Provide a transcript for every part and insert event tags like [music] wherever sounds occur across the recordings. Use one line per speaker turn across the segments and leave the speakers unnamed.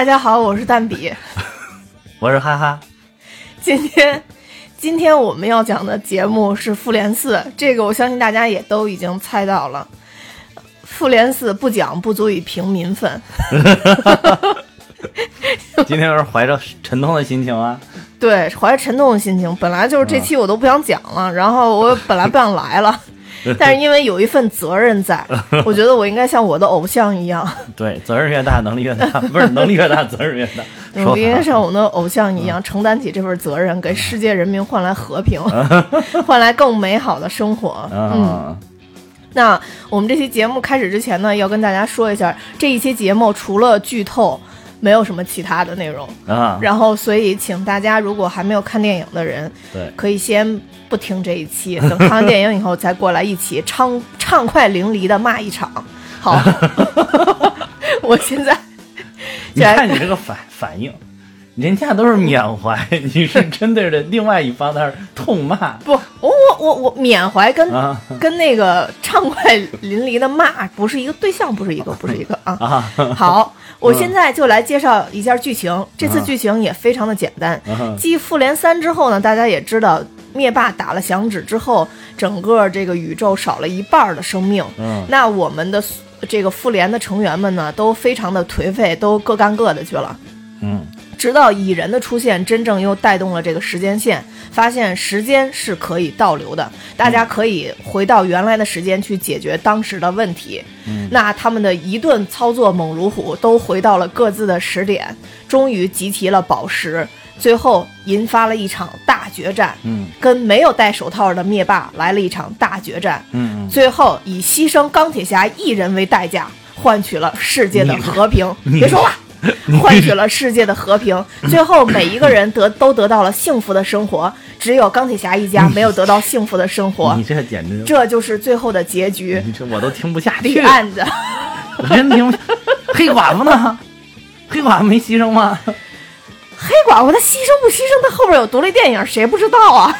大家好，我是蛋比。[laughs]
我是哈哈。
今天，今天我们要讲的节目是《复联四》，这个我相信大家也都已经猜到了。《复联四》不讲不足以平民愤。[laughs]
今天是怀着沉痛的心情啊。
对，怀着沉痛的心情。本来就是这期我都不想讲了，然后我本来不想来了。[laughs] 但是因为有一份责任在，[laughs] 我觉得我应该像我的偶像一样。[laughs]
对，责任越大，能力越大，不是能力越大，责任越大。
我应该像我的偶像一样，承担起这份责任，给世界人民换来和平，换来更美好的生活。嗯。那我们这期节目开始之前呢，要跟大家说一下，这一期节目除了剧透。没有什么其他的内容
啊，
然后所以请大家如果还没有看电影的人，
对，
可以先不听这一期，[laughs] 等看完电影以后再过来一起畅畅快淋漓的骂一场。好，[laughs] 我现在 [laughs]
你看你这个反反应，人家都是缅怀，你是针对着另外一方那儿痛骂。
不，我我我我缅怀跟跟那个畅快淋漓的骂不是一个对象，不是一个，不是一个啊。好。我现在就来介绍一下剧情。这次剧情也非常的简单。继复联三之后呢，大家也知道，灭霸打了响指之后，整个这个宇宙少了一半的生命。
嗯，
那我们的这个复联的成员们呢，都非常的颓废，都各干各的去了。
嗯。
直到蚁人的出现，真正又带动了这个时间线，发现时间是可以倒流的，大家可以回到原来的时间去解决当时的问题。那他们的一顿操作猛如虎，都回到了各自的时点，终于集齐了宝石，最后引发了一场大决战。
嗯，
跟没有戴手套的灭霸来了一场大决战。
嗯，
最后以牺牲钢铁侠一人为代价，换取了世界的和平。[laughs] 别说话。[laughs] 换取了世界的和平，[laughs] 最后每一个人得都得到了幸福的生活，只有钢铁侠一家没有得到幸福的生活。
你这简直，
这就是最后的结局。
你这我都听不下去。
案子，
我真听。黑寡妇呢？黑寡妇没牺牲吗？[laughs]
黑寡妇她牺牲不牺牲？她后边有独立电影，谁不知道啊？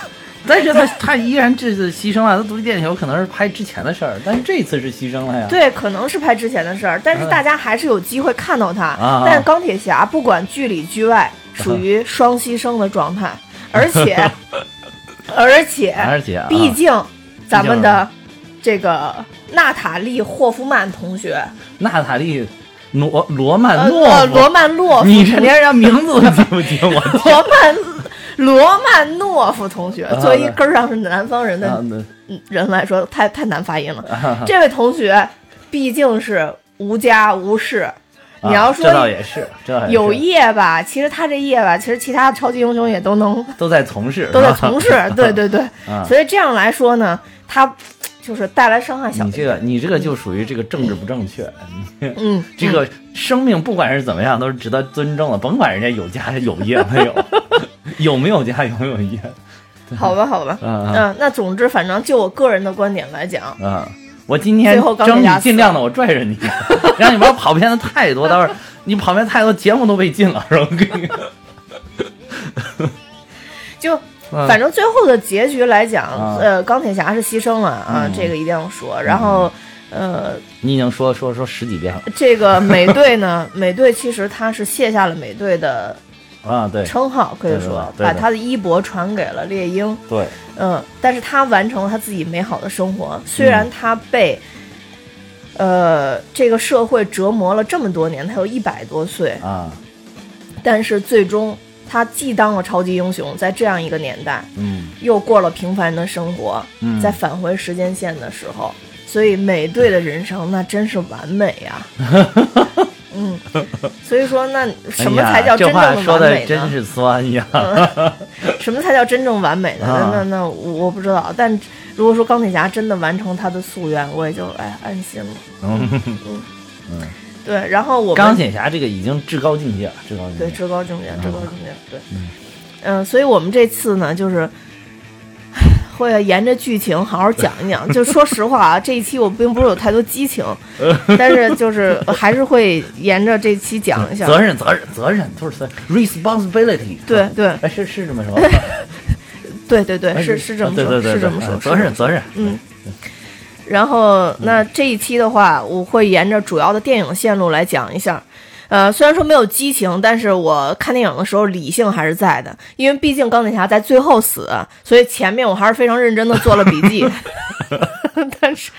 但是他他依然这次牺牲了，他独立电影有可能是拍之前的事儿，但是这一次是牺牲了呀。
对，可能是拍之前的事儿，但是大家还是有机会看到他。但是钢铁侠不管剧里剧外，属于双牺牲的状态，而且而且
而且，[laughs]
毕竟咱们的这个娜塔莉霍夫曼同学，
娜塔莉罗罗曼诺
罗曼诺夫，
你这连人家名字都记不清，我
罗曼。罗曼诺夫同学，作为一根儿上是南方人的人来说，太太难发音了。这位同学毕竟是无家无室，你要说
这倒也是，
有业吧？其实他这业吧，其实其他超级英雄也都能
都在从事，
都在从事。对对对，[laughs] 所以这样来说呢，他。就是带来伤害小。
你这个，你这个就属于这个政治不正确。
嗯，[laughs]
这个生命不管是怎么样，都是值得尊重的，甭管人家有家有业没有，[laughs] 有没有家有没有业。[laughs]
好吧，好吧，嗯，那总之，反正就我个人的观点来讲，
嗯，我今天争取尽量的，我拽着你，让你不要跑偏的太多，待会儿你跑偏太多，节目都被禁了，是吧？
就。反正最后的结局来讲，呃，钢铁侠是牺牲了啊，这个一定要说。然后，呃，
你已经说说说十几遍了。
这个美队呢，[laughs] 美队其实他是卸下了美队的
啊，对
称号，可以说把他的衣钵传给了猎鹰。
对，
嗯，但是他完成了他自己美好的生活。虽然他被呃这个社会折磨了这么多年，他有一百多岁
啊，
但是最终。他既当了超级英雄，在这样一个年代，
嗯，
又过了平凡的生活，
嗯，
在返回时间线的时候，所以美队的人生那真是完美呀，[laughs] 嗯，所以说那什么才叫真正的完美呢？
说的真是酸呀，[laughs]
什么才叫真正完美呢？那那那我不知道，但如果说钢铁侠真的完成他的夙愿，我也就哎安心了，
嗯。
嗯。对，然后我
钢铁侠这个已经至高境界了，至高境界，
对，至高境界，至高境界，对，嗯，所以我们这次呢，就是 [sighs] 会沿着剧情好好讲一讲。就说实话啊，这一期我并不是有太多激情，[laughs] 但是就是还是会沿着这期讲一下。
责任，责任，责任，都是 responsibility。
对对，
哎，是是这么说。
对对对，是是这么说，是这么说。
责任，责任，
嗯。然后，那这一期的话，我会沿着主要的电影线路来讲一下。呃，虽然说没有激情，但是我看电影的时候理性还是在的，因为毕竟钢铁侠在最后死，所以前面我还是非常认真的做了笔记。[laughs] 但是，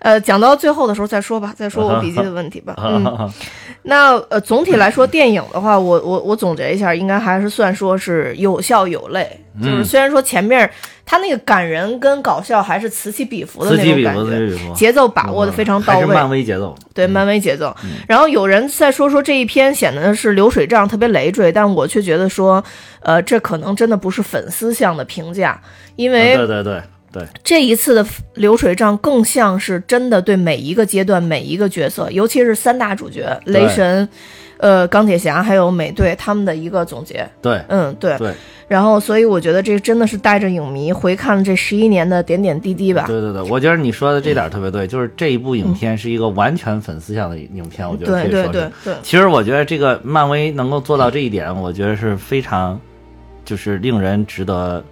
呃，讲到最后的时候再说吧，再说我笔记的问题吧。嗯，那呃，总体来说，电影的话，我我我总结一下，应该还是算说是有笑有泪。就是虽然说前面他那个感人跟搞笑还是此起彼伏的那种感觉，节奏把握的非常到位。
漫威节奏，
对漫威节奏。然后有人在说说这一篇显得是流水账，特别累赘，但我却觉得说，呃，这可能真的不是粉丝向的评价，因为
对对对。对
这一次的流水账，更像是真的对每一个阶段、每一个角色，尤其是三大主角雷神、呃钢铁侠还有美队他们的一个总结。
对，
嗯，对。
对。
然后，所以我觉得这真的是带着影迷回看了这十一年的点点滴滴吧。
对对对，我觉得你说的这点特别对，就是这一部影片是一个完全粉丝向的影片，我觉得
可以说是。对对对。
其实我觉得这个漫威能够做到这一点，我觉得是非常，就是令人值得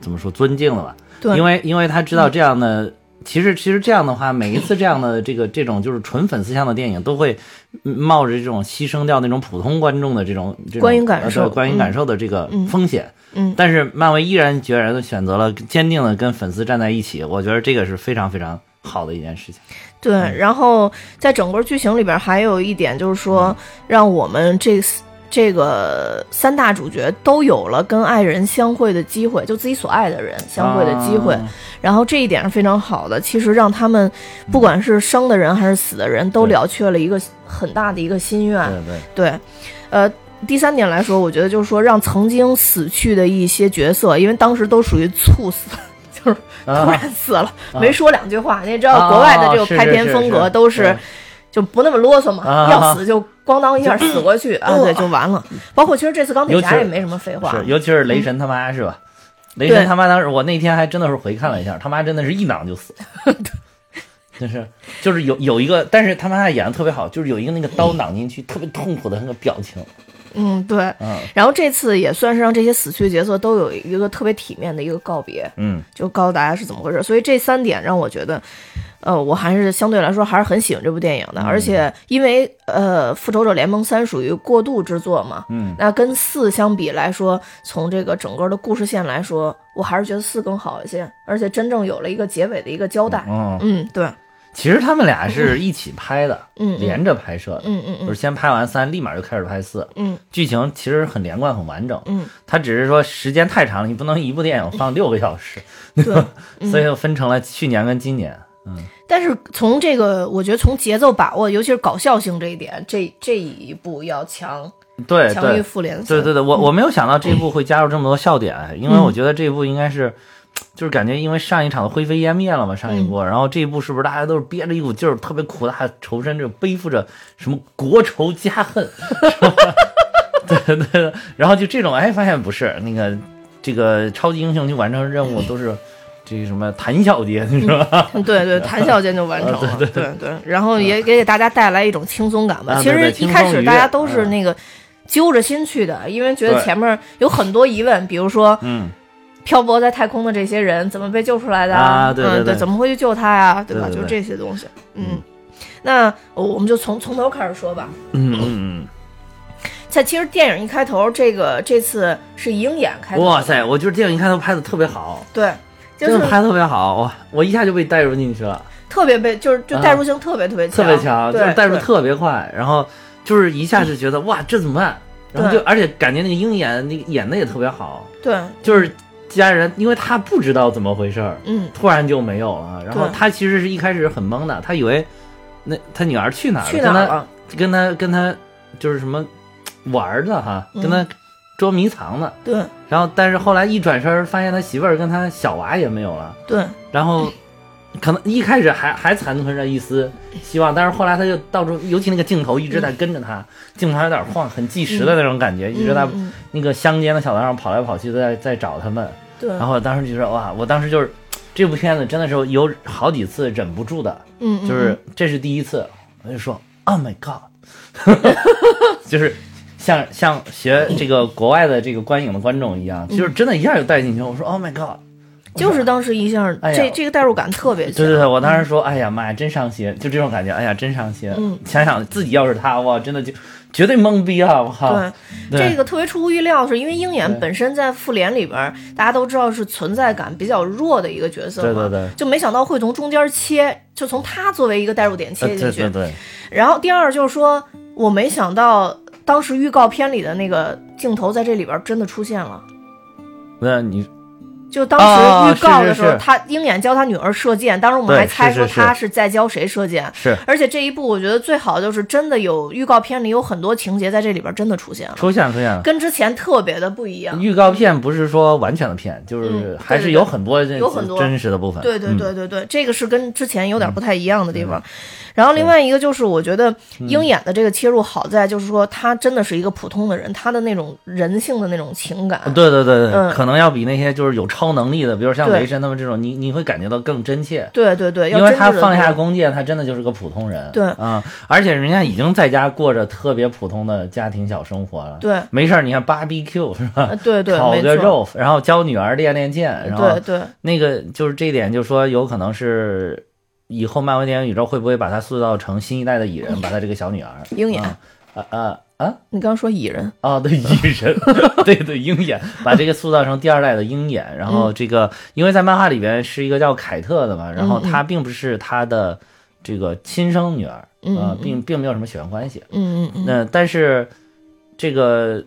怎么说尊敬的吧。因为，因为他知道这样的，其实，其实这样的话，每一次这样的这个这种就是纯粉丝向的电影，都会冒着这种牺牲掉那种普通观众的这种
观影感受、
观影感受的这个风险。
嗯，
但是漫威毅然决然的选择了坚定的跟粉丝站在一起，我觉得这个是非常非常好的一件事情。
对，然后在整个剧情里边还有一点就是说，让我们这。这个三大主角都有了跟爱人相会的机会，就自己所爱的人相会的机会，然后这一点是非常好的。其实让他们不管是生的人还是死的人都了却了一个很大的一个心愿。
对
对，呃，第三点来说，我觉得就是说让曾经死去的一些角色，因为当时都属于猝死，[laughs] 就是突然死了，没说两句话。你也知道，国外的这个拍片风格都是。就不那么啰嗦嘛，要死就咣当一下死过去啊，对，就完了。包括其实这次钢铁侠也没什么废话，
是，尤其是雷神他妈是吧？雷神他妈当时我那天还真的是回看了一下，他妈真的是一挡就死，[laughs] 就是就是有有一个，但是他妈演的特别好，就是有一个那个刀挡进去特别痛苦的那个表情。
嗯，对，嗯，然后这次也算是让这些死去角色都有一个特别体面的一个告别，
嗯，
就告诉大家是怎么回事。所以这三点让我觉得，呃，我还是相对来说还是很喜欢这部电影的。而且因为呃，《复仇者联盟三》属于过渡之作嘛，
嗯，
那跟四相比来说，从这个整个的故事线来说，我还是觉得四更好一些，而且真正有了一个结尾的一个交代。嗯，对。
其实他们俩是一起拍的，
嗯，
连着拍摄的，
嗯嗯嗯，
就是先拍完三，立马就开始拍四，
嗯，
剧情其实很连贯，很完整，
嗯，
他只是说时间太长了，你不能一部电影放 [laughs] 六个小时，
对，[laughs]
所以又分成了去年跟今年，嗯。
但是从这个，我觉得从节奏把握，尤其是搞笑性这一点，这这一部要强，
对，
强于复联，
对对对，我我没有想到这一部会加入这么多笑点，因为我觉得这一部应该是。就是感觉，因为上一场的灰飞烟灭了嘛，上一部，然后这一部是不是大家都是憋着一股劲儿，特别苦大仇深，就背负着什么国仇家恨，[laughs] 对对对，然后就这种，哎，发现不是那个这个超级英雄去完成任务都是这什么谈笑间是吧？
对对，谈笑间就完成了，
对
对对，然后也给给大家带来一种轻松感吧。其实一开始大家都是那个揪着心去的，因为觉得前面有很多疑问，比如说，
嗯。
漂泊在太空的这些人怎么被救出来的
啊？对对
对，怎么会去救他呀？对
吧？
就这些东西。嗯，那我们就从从头开始说吧。
嗯嗯嗯。
在其实电影一开头，这个这次是鹰眼开。
哇塞！我觉得电影一开头拍的特别好。
对，
真的拍特别好哇！我一下就被带入进去了。
特别被就是就代入性特别特别
强，特别强，就是带入特别
快，
然后就是一下就觉得哇这怎么办？然后就而且感觉那个鹰眼那个演的也特别好。
对，
就是。家人，因为他不知道怎么回事儿，
嗯，
突然就没有了。然后他其实是一开始很懵的，他以为那他女儿去哪儿了？跟他跟他跟他就是什么玩的哈，跟他捉迷藏呢。
对。
然后，但是后来一转身，发现他媳妇儿跟他小娃也没有了。
对。
然后可能一开始还还残存着一丝希望，但是后来他就到处，尤其那个镜头一直在跟着他，镜头有点晃，很计时的那种感觉，一直在那个乡间的小道上跑来跑去，在在找他们。
对，
然后当时就说哇，我当时就是这部片子真的是有好几次忍不住的，
嗯，
就是这是第一次，我就说 Oh my God，[laughs] 就是像像学这个国外的这个观影的观众一样，就是真的一下就带进去。我说 Oh my God，
就是当时一下，这这个代入感特别强。
对对对，我当时说，哎呀妈呀，真伤心，就这种感觉，哎呀，真伤心。嗯，[laughs] 想想自己要是他，哇，真的就绝对懵逼啊！我靠。
对，这个特别出乎意料，是因为鹰眼本身在复联里边，大家都知道是存在感比较弱的一个角色
嘛。对对对。
就没想到会从中间切，就从他作为一个代入点切进
去。对对对。
然后第二就是说，我没想到当时预告片里的那个镜头在这里边真的出现了。
那你。
就当时预告的时候，他鹰眼教他女儿射箭，当时我们还猜说他是在教谁射箭。
是，
而且这一部我觉得最好就是真的有预告片里有很多情节在这里边真的出现了，
出现出现了，
跟之前特别的不一样。
预告片不是说完全的骗，就是还是有很多
有很多
真实的部分。
对对对对对，这个是跟之前有点不太一样的地方。然后另外一个就是，我觉得鹰眼的这个切入好在就是说，他真的是一个普通的人，他的那种人性的那种情感，
对对对对，可能要比那些就是有超能力的，比如像雷神他们这种，你你会感觉到更真切。
对对对，
因为他放下弓箭，他真的就是个普通人。
对
啊，而且人家已经在家过着特别普通的家庭小生活了。
对，
没事儿，你看芭比 Q 是吧？
对对，
烤个肉，然后教女儿练练剑，然后
对对，
那个就是这一点，就说有可能是。以后漫威电影宇宙会不会把她塑造成新一代的蚁人？把她这个小女儿
鹰眼
啊啊啊！
你刚说蚁人
哦，对蚁人，[laughs] 对对鹰眼，把这个塑造成第二代的鹰眼。然后这个，因为在漫画里边是一个叫凯特的嘛，然后她并不是她的这个亲生女儿啊，并并没有什么血缘关系。
嗯嗯嗯。
那但是这个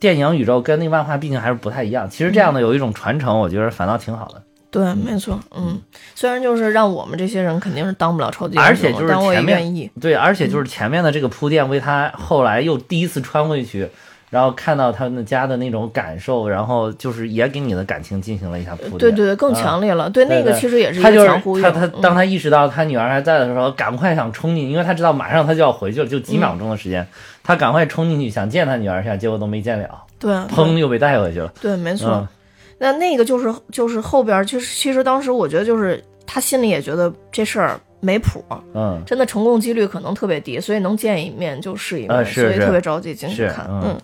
电影宇宙跟那漫画毕竟还是不太一样。其实这样的有一种传承，我觉得反倒挺好的。
对，没错，嗯，虽然就是让我们这些人肯定是当不了超级英
雄，而且就是前
面
对，而且就是前面的这个铺垫，为他后来又第一次穿回去，然后看到他们家的那种感受，然后就是也给你的感情进行了一下铺垫，
对对对，更强烈了。
对
那个其实也是
他就是
他
他当他意识到他女儿还在的时候，赶快想冲进，因为他知道马上他就要回去了，就几秒钟的时间，他赶快冲进去想见他女儿一下，结果都没见了，
对，
砰又被带回去了。
对，没错。那那个就是就是后边，其实其实当时我觉得就是他心里也觉得这事儿没谱，
嗯，
真的成功几率可能特别低，所以能见一面就是一面，所以特别着急进去看，嗯，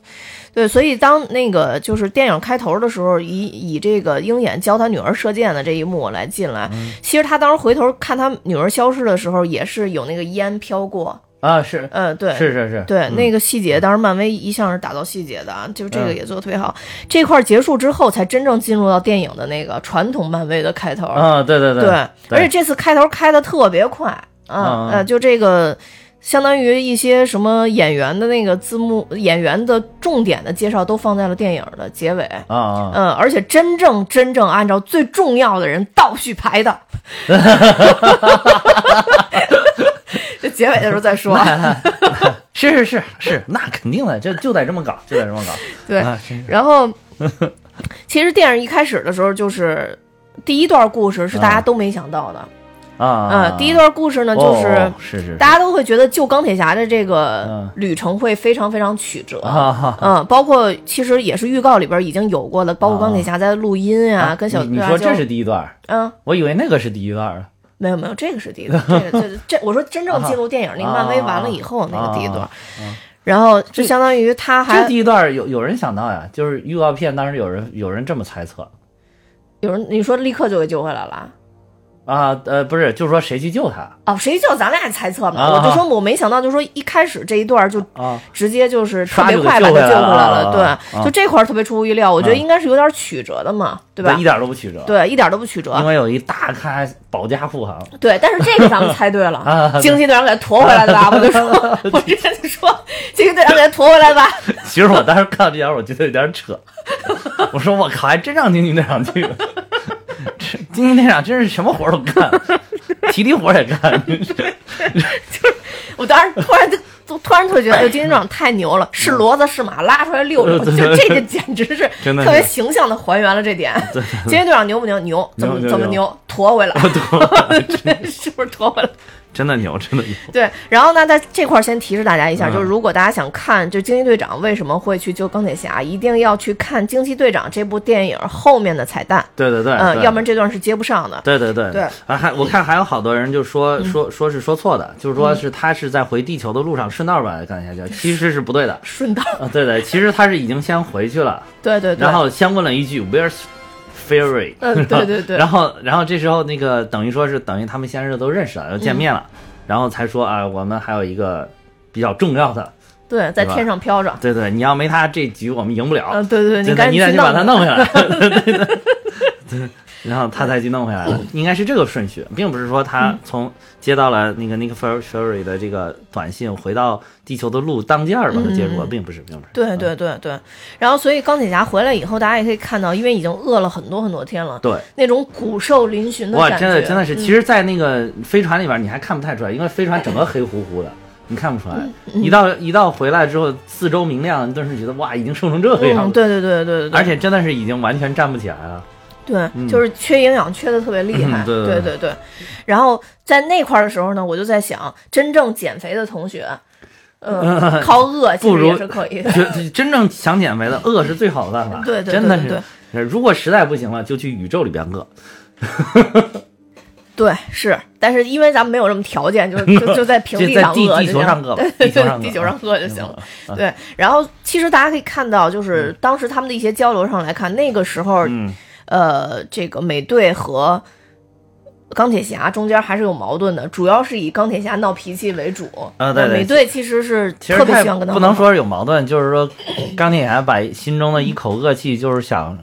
对，所以当那个就是电影开头的时候，以以这个鹰眼教他女儿射箭的这一幕来进来，其实他当时回头看他女儿消失的时候，也是有那个烟飘过。
啊，是，
嗯，对，
是是是，
对那个细节，当时漫威一向是打造细节的啊，就这个也做的特别好。这块结束之后，才真正进入到电影的那个传统漫威的开头
啊，对对
对，
对，
而且这次开头开的特别快啊，呃，就这个相当于一些什么演员的那个字幕，演员的重点的介绍都放在了电影的结尾
啊啊，
嗯，而且真正真正按照最重要的人倒序排的。[laughs] 这结尾的时候再说，[laughs] [laughs]
是是是是，那肯定的，就就得这么搞，就得这么搞。[laughs]
对，然后其实电影一开始的时候，就是第一段故事是大家都没想到的
啊。
嗯，第一段故事呢，就是
是是，
大家都会觉得救钢铁侠的这个旅程会非常非常曲折。嗯，包括其实也是预告里边已经有过的，包括钢铁侠在录音啊，跟小
你说这是第一段？
嗯，
我以为那个是第一段。
没有没有，这个是第一段，[laughs] 这个这这我说真正记录电影那个漫威完了以后那个第一段，然后就相当于他还
这第一段有有人想到呀，就是预告片当时有人有人这么猜测，
有人你说立刻就给救回来了。
啊，呃，不是，就是说谁去救他？
哦，谁救？咱俩猜测嘛。我就说，我没想到，就是说一开始这一段就直接就是特别快把他救回来了。对，就这块特别出乎意料。我觉得应该是有点曲折的嘛，对吧？
一点都不曲折。
对，一点都不曲折。
因为有一大咖保驾护航。[laughs]
对，但是这个咱们猜对了，惊奇队长给他驮回来的吧？[laughs] 我就说，我之前就说，惊奇队长给他驮回来吧。[laughs]
其实我当时看到这条，我觉得有点扯。我说我靠，还真让惊奇队长去。惊奇队长真是什么活都干，[laughs] 体力活也干。就是
我当时突然就突然就觉得，哎呦，惊奇队长太牛了，是骡子是马拉出来遛遛，就这个简直是特别形象的还原了这点。惊奇队长牛不牛？牛，怎么怎么牛？驮回来，[laughs] 是不是驮回来？
真的牛，真的牛。
对，然后呢，在这块先提示大家一下，就是如果大家想看，就惊奇队长为什么会去救钢铁侠，一定要去看惊奇队长这部电影后面的彩蛋。
对对对，
嗯，要不然这段是接不上的。
对对对
对。
啊，还我看还有好多人就说说说是说错的，就是说是他是在回地球的路上顺道把钢铁侠救，其实是不对的。
顺道。
啊，对对，其实他是已经先回去了。
对对对。
然后先问了一句 Where's Fury，
嗯，对对对。[laughs]
然后，然后这时候那个等于说是等于他们先是都认识了，又见面了，然后才说啊，我们还有一个比较重要的，
对，在天上飘着，
对对，你要没他这局我们赢不了，
嗯，对对，
你
赶紧
去把他弄下来，对对 [laughs] 对。[laughs] 然后他才去弄回来了，应该是这个顺序，并不是说他从接到了那个那个 Fury 的这个短信，回到地球的路当间儿把他接住了，并不是，并不是。
对对对对。然后，所以钢铁侠回来以后，大家也可以看到，因为已经饿了很多很多天了，
对，
那种骨瘦嶙峋的
感觉，哇，真的真的是。
其
实，在那个飞船里边，你还看不太出来，因为飞船整个黑乎乎的，你看不出来。一到一到回来之后，四周明亮，顿时觉得哇，已经瘦成这个样子。
对对对对对。
而且真的是已经完全站不起来了。
对，就是缺营养，缺的特别厉害。
对
对对对。然后在那块的时候呢，我就在想，真正减肥的同学，嗯，靠饿其实也是可以的。
真正想减肥的，饿是最好的办法。
对对，
真的是。如果实在不行了，就去宇宙里边饿。[laughs]
对，是，但是因为咱们没有这么条件，就就就在平地 [laughs] 上饿，
地球上饿，
地球上地球上饿就行了。对，然后其实大家可以看到，就是当时他们的一些交流上来看，那个时候。呃，这个美队和钢铁侠中间还是有矛盾的，主要是以钢铁侠闹脾气为主。
啊，对
对，美队其实是特别喜欢跟他
不能说是有矛盾，就是说钢铁侠把心中的一口恶气，就是想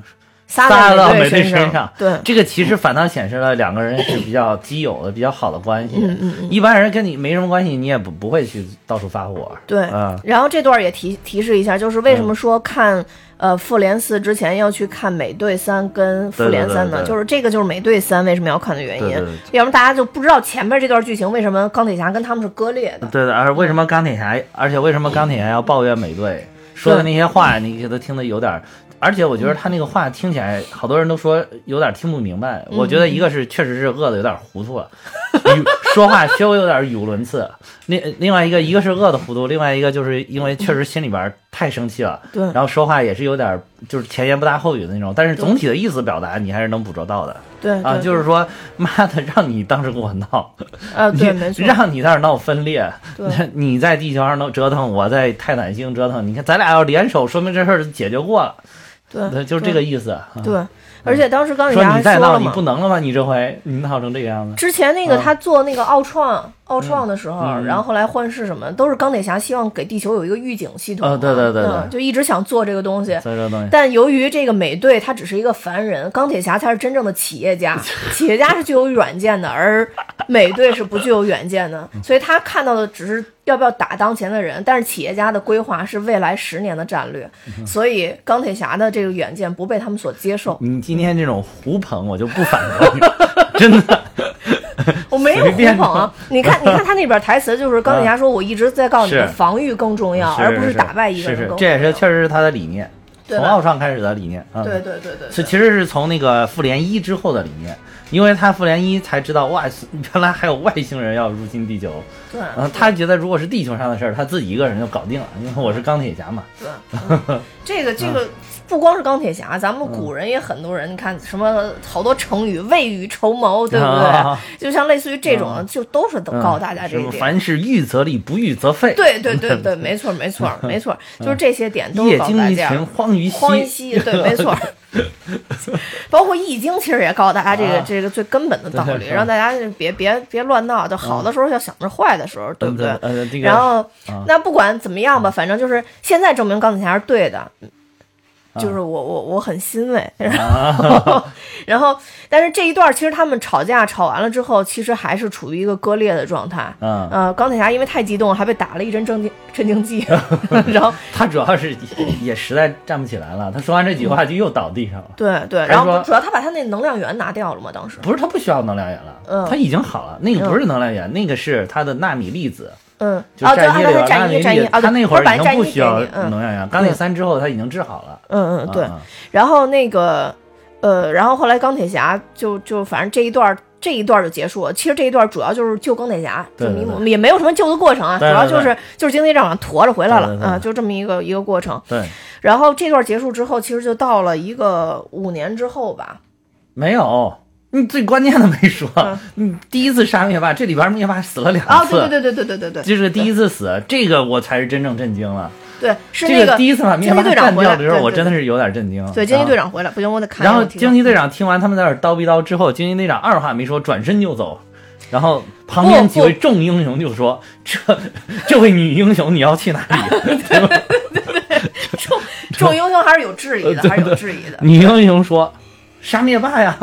撒
到
美
队身
上。对，
这个其实反倒显示了两个人是比较基友的、比较好的关系。
嗯嗯
嗯，一般人跟你没什么关系，你也不不会去到处发火。
对，
嗯。
然后这段也提提示一下，就是为什么说看。呃，复联四之前要去看美队三跟复联三
的，
就是这个就是美队三为什么要看的原因，
要
不然大家就不知道前面这段剧情为什么钢铁侠跟他们是割裂的。
对的，而为什么钢铁侠，而且为什么钢铁侠要抱怨美队说的那些话，你给他听的有点。而且我觉得他那个话听起来，好多人都说有点听不明白。我觉得一个是确实是饿的有点糊涂了，说话稍微有点语无伦次。另另外一个，一个是饿的糊涂，另外一个就是因为确实心里边太生气了，
对，
然后说话也是有点就是前言不搭后语的那种。但是总体的意思表达你还是能捕捉到的。
对
啊，就是说妈的，让你当时跟我闹，
啊对，没错，
让你在那闹分裂，
对，
你在地球上闹折腾，我在泰坦星折腾，你看咱俩要联手，说明这事儿解决过了。
对，
就是这个意思。
对，而且当时钢铁侠
说你再闹，你不能了吗？你这回你闹成这个样子。
之前那个他做那个奥创。奥创的时候，然后后来幻视什么，都是钢铁侠希望给地球有一个预警系统。
对对对对，
就一直想做这个东西。
做这个东西。
但由于这个美队他只是一个凡人，钢铁侠才是真正的企业家。[laughs] 企业家是具有远见的，而美队是不具有远见的，所以他看到的只是要不要打当前的人。但是企业家的规划是未来十年的战略，所以钢铁侠的这个远见不被他们所接受。
你今天这种胡捧，我就不反驳你，[laughs] 真的。
我没有胡捧啊！你看，你看他那边台词就是钢铁侠说：“ [laughs] 我一直在告诉你，防御更重要，而不
是
打败一个
人。”这也是确实是他的理念，从奥创开始的理念啊。
对对对对，
是其实是从那个复联一之后的理念，因为他复联一才知道哇，[laughs] 原来还有外星人要入侵地球。
对，
嗯，他觉得如果是地球上的事儿，他自己一个人就搞定了，因为我是钢铁侠嘛。
对，这个这个。不光是钢铁侠，咱们古人也很多人，你看什么好多成语，未雨绸缪，对不对？就像类似于这种，就都是告诉大家这一点。
凡是预则立，不预则废。
对对对对，[laughs] 没错没错没错，就是这些点都告诉大家。
荒于
荒于兮，[laughs] 对，没错。[laughs] 包括易经，其实也告诉大家这个这个最根本的道理，让大家别别别乱闹，就好的时候要想着坏的时候，对不对？然后那不管怎么样吧，反正就是现在证明钢铁侠是对的。就是我我我很欣慰，[laughs] 然后 [laughs] 然后，但是这一段其实他们吵架吵完了之后，其实还是处于一个割裂的状态。
嗯，
呃，钢铁侠因为太激动，还被打了一针镇静镇静剂。[laughs] 然后
他主要是也实在站不起来了，他说完这句话就又倒地上了。
对对，然后主要他把他那能量源拿掉了嘛，当时
不是他不需要能量源了，嗯，他已经好了，那个不是能量源，那个是他的纳米粒子。
嗯，
就战衣里边，
战衣
战衣，他那会儿已经不需要
能
量源。钢铁三之后他已经治好了。
嗯嗯，对。然后那个，呃，然后后来钢铁侠就就反正这一段这一段就结束了。其实这一段主要就是救钢铁侠，就你也没有什么救的过程啊，主要就是就是经济账上驮着回来了啊，就这么一个一个过程。
对。
然后这段结束之后，其实就到了一个五年之后吧。
没有。你最关键的没说，[laughs] 你第一次杀灭霸，这里边灭霸死了两次。
啊，对对对对对对对对，
就是第一次死，这个我才是真正震惊了。
对，是
这
个
第一次把
惊奇队长
干掉的时候，我真的是有点震惊。
对，惊奇队长回来，不行，我得看。
然后惊奇队长听完他们在那叨逼叨之后，惊奇队长二话没说，转身就走。然后旁边几位众英雄就说：“这这位女英雄，你要去哪里？” [laughs]
对对对，众众英雄还是有质疑的，[laughs] 还是有质疑的。
女英雄说：“杀灭霸呀！”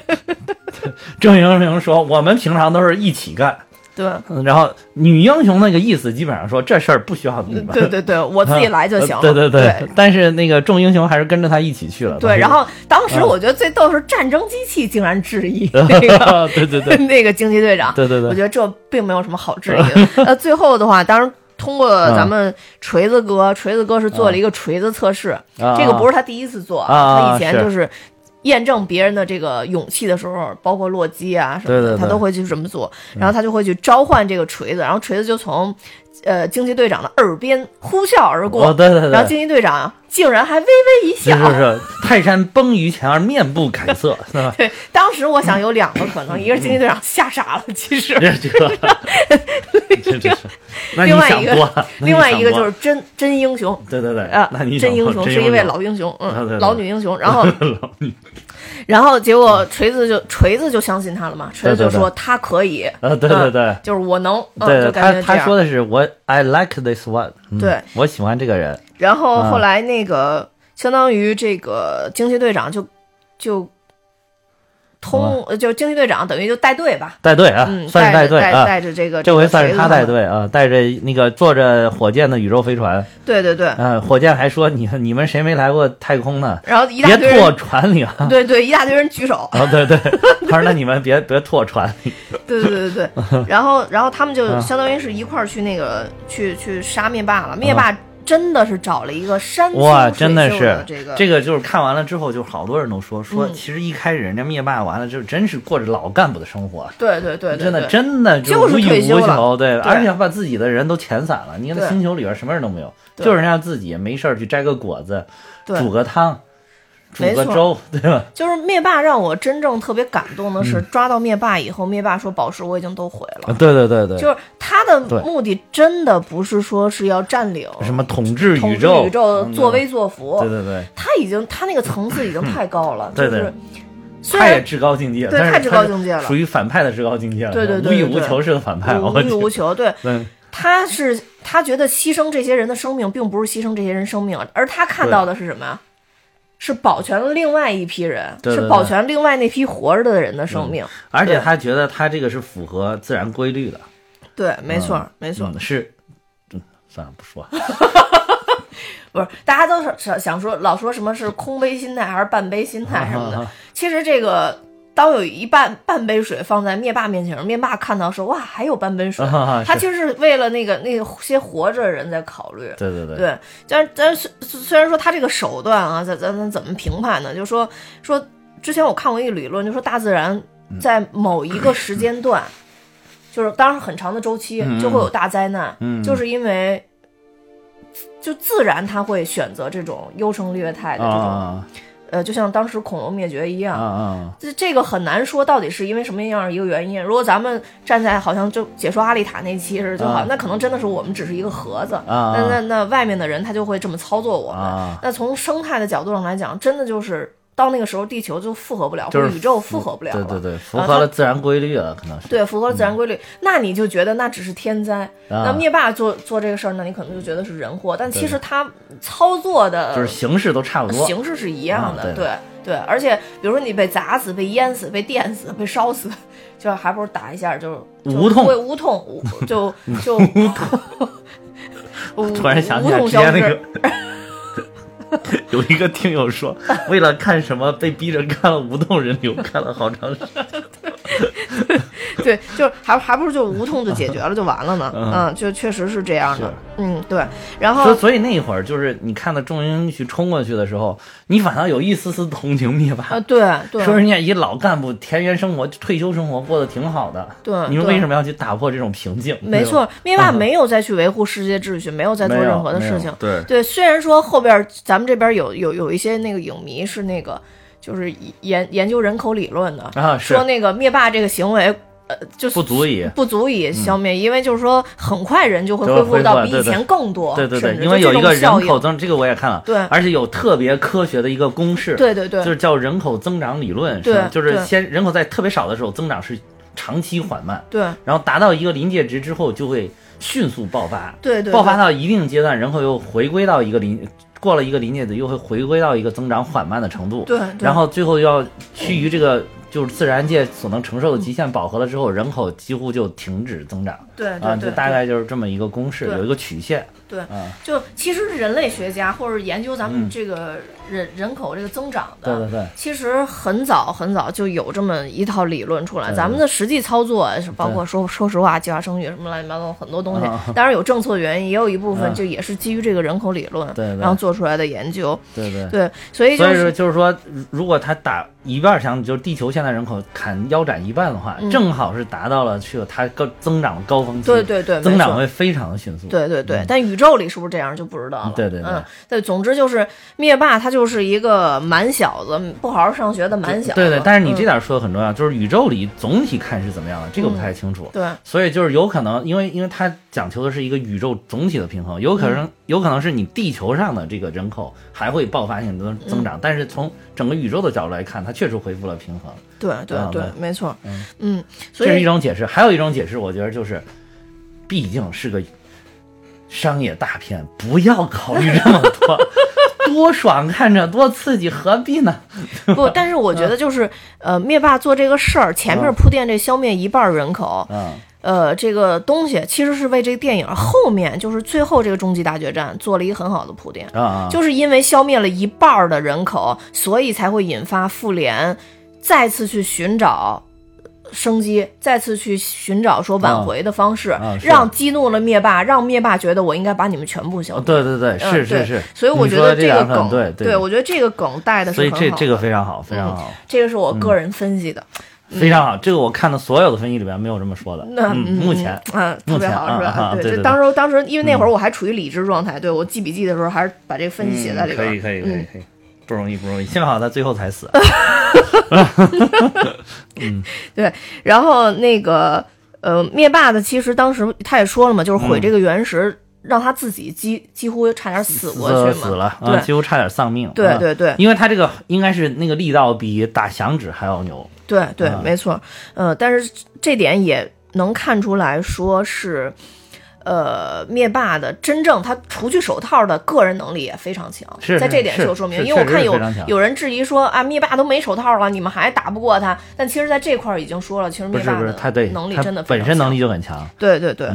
[laughs] 郑英雄说：“我们平常都是一起干。”
对，
然后女英雄那个意思基本上说这事儿不需要你们，
对对对，我自己来就行了。
对对
对，
但是那个众英雄还是跟着他一起去了。
对，然后当时我觉得最逗是战争机器竟然质疑 [laughs]
那个，对对对，[laughs]
那个惊奇队长。
对对对，
我觉得这并没有什么好质疑的。呃，最后的话，当然通过咱们锤子哥，锤子哥是做了一个锤子测试，这个不是他第一次做，他以前就是。验证别人的这个勇气的时候，包括洛基啊什么的，他都会去这么做。然后他就会去召唤这个锤子，然后锤子就从呃惊奇队长的耳边呼啸而过。
对对对。
然后惊奇队长竟然还微微一笑。
是是。泰山崩于前而面不改色，[laughs] 是吧？
对。当时我想有两个可能，一个是惊奇队长吓傻了，其实。[laughs]
这个。[laughs]
另外一个，另外一个就是真真英雄。
对对对。
啊，真英雄是一位老英雄，嗯，老女英雄。然后。然后结果锤子就锤子就相信他了嘛，锤子就说他可以，
啊，对对对，
就是我能，
对，他他说的是我 I like this one，
对
我喜欢这个人。
然后后来那个相当于这个惊奇队长就就。通就惊奇队长等于就带队吧，
带队啊，算是带队
啊，带着这个，这
回算是他带队啊，带着那个坐着火箭的宇宙飞船，
对对对，
嗯，火箭还说你你们谁没来过太空呢？
然后一大
堆别坐船里啊，[laughs]
对对，一大堆人举手，
啊对对，[laughs] 他说那你们别别坐船里，
对对对对，[laughs] 然后然后他们就相当于是一块儿去那个去去杀灭霸了，灭霸。真的是找了一个山
哇，真的是
这个
这个就是看完了之后，就好多人都说说，其实一开始人家灭霸完了就真是过着老干部的生活，
对对对，
真的真的
就是
无欲无求，
对，
而且把自己的人都遣散了。你看那星球里边什么人都没有，就是人家自己没事儿去摘个果子，煮个汤。煮个粥，对吧？
就是灭霸让我真正特别感动的是，抓到灭霸以后，灭霸说：“宝石我已经都毁了。”
对对对对，
就是他的目的真的不是说是要占领
什么统治
宇
宙，
宇宙作威作福。
对对对，
他已经他那个层次已经太高了，
对对，他也至高境界，
对，太至高境界了，
属于反派的至高境界了，
对对对，
无欲无求式的反派，
无欲无求。对，他是他觉得牺牲这些人的生命，并不是牺牲这些人生命，而他看到的是什么？是保全了另外一批人，是保全另外那批活着的人的生命，
而且他觉得他这个是符合自然规律的。
对，没错，没错，
是，嗯，算了，不说。[laughs]
不是，大家都是想想说，老说什么是空杯心态还是半杯心态什么的，其实这个。当有一半半杯水放在灭霸面前，灭霸看到说：“哇，还有半杯水。”他其实是为了那个那些活着的人在考虑。
对对对。
对，但但虽虽然说他这个手段啊，咱咱咱怎么评判呢？就说说之前我看过一个理论，就说大自然在某一个时间段，[coughs] 就是当然很长的周期就会有大灾难，就是因为就自然它会选择这种优胜劣汰的这种。呃，就像当时恐龙灭绝一样，这这个很难说到底是因为什么样一个原因。如果咱们站在好像就解说阿丽塔那期是就好，那可能真的是我们只是一个盒子，那那那外面的人他就会这么操作我们。那从生态的角度上来讲，真的就是。到那个时候，地球就复合不了，或者宇宙复合不了
对对对，符合了自然规律了，可能是。
对，符合了自然规律，那你就觉得那只是天灾。那灭霸做做这个事儿，那你可能就觉得是人祸。但其实他操作的，
就是形式都差不多，
形式是一样的。对对，而且比如说你被砸死、被淹死、被电死、被烧死，[laughs] 就还不如打一下就
无痛，
会无痛，就 [laughs] 就
无痛。[laughs] 突然想起来之前那个。[laughs] 有一个听友说，为了看什么被逼着看了《无痛人流》，看了好长时间。
对，就还还不如就无痛就解决了就完了呢。嗯，就确实是这样的。嗯，对。然后，
所以那一会儿就是你看到众英去冲过去的时候，你反倒有一丝丝同情灭霸。
啊，对对。
说人家一老干部，田园生活、退休生活过得挺好的。
对。
你们为什么要去打破这种平静？
没错，灭霸没有再去维护世界秩序，没有再做任何的事情。
对
对，虽然说后边咱们这边有有有一些那个影迷是那个，就是研研究人口理论的，说那个灭霸这个行为。呃，就是
不足以
不足以消灭，因为就是说很快人就会恢复到比以前更多。
对对对，因为有一个人口增，这个我也看了，
对，
而且有特别科学的一个公式，
对对对，
就是叫人口增长理论，
对，
就是先人口在特别少的时候增长是长期缓慢，
对，
然后达到一个临界值之后就会迅速爆发，
对对，
爆发到一定阶段，人口又回归到一个临。过了一个临界值，又会回归到一个增长缓慢的程度。
对，
然后最后要趋于这个就是自然界所能承受的极限饱和了之后，人口几乎就停止增长。
对，
啊，就大概就是这么一个公式，有一个曲线。
对，就其实人类学家或者研究咱们这个人人口这个增长
的，对对对，
其实很早很早就有这么一套理论出来。咱们的实际操作是包括说说实话，计划生育什么乱七八糟很多东西，当然有政策原因，也有一部分就也是基于这个人口理论，然后做出来的研究。
对对。
对，所以
所以说就是说，如果他打一半强，就是地球现在人口砍腰斩一半的话，正好是达到了去了它高增长的高峰期。
对对对，
增长会非常的迅速。
对对对，但宇宙里是不是这样就不知道了。
对对对，
嗯，对，总之就是灭霸他就是一个蛮小子，不好好上学的蛮小子。
对对，但是你这点说的很重要，就是宇宙里总体看是怎么样的，这个不太清楚。
对，
所以就是有可能，因为因为它讲求的是一个宇宙总体的平衡，有可能有可能是你地球上的这个人口还会爆发性的增长，但是从整个宇宙的角度来看，它确实恢复了平衡。
对对对，没错。
嗯
嗯，
这是一种解释，还有一种解释，我觉得就是，毕竟是个。商业大片，不要考虑这么多，多爽，看着多刺激，何必呢？[laughs]
不，但是我觉得就是，呃，灭霸做这个事儿，前面铺垫这消灭一半人口，呃，这个东西其实是为这个电影后面就是最后这个终极大决战做了一个很好的铺垫
啊，
就是因为消灭了一半的人口，所以才会引发复联再次去寻找。生机，再次去寻找说挽回的方式，让激怒了灭霸，让灭霸觉得我应该把你们全部消灭。
对对对，是是是。
所以我觉得这个梗，
对
对，我觉得这个梗带的是
很好。所以这这个非常好，非常好。
这个是我个人分析的，
非常好。这个我看的所有的分析里边没有这么说的。
那
目前，
嗯，特别好，是
吧？
对，当时当时因为那会儿我还处于理智状态，对我记笔记的时候还是把这个分析写在里边。
可以可以可以可以。不容易，不容易。幸好他最后才死。[laughs] 嗯，
对。然后那个呃，灭霸的其实当时他也说了嘛，就是毁这个原石，让他自己几几乎差点死过去嘛，
死了，对，几乎差点丧命。
对对对，
因为他这个应该是那个力道比打响指还要牛。
对对，没错。呃，但是这点也能看出来说是。呃，灭霸的真正他除去手套的个人能力也非常强，在这点就说明，因为我看有有人质疑说啊，灭霸都没手套了，你们还打不过他？但其实在这块已经说了，其实灭霸的能力真的
本身能力就很强。
对对对。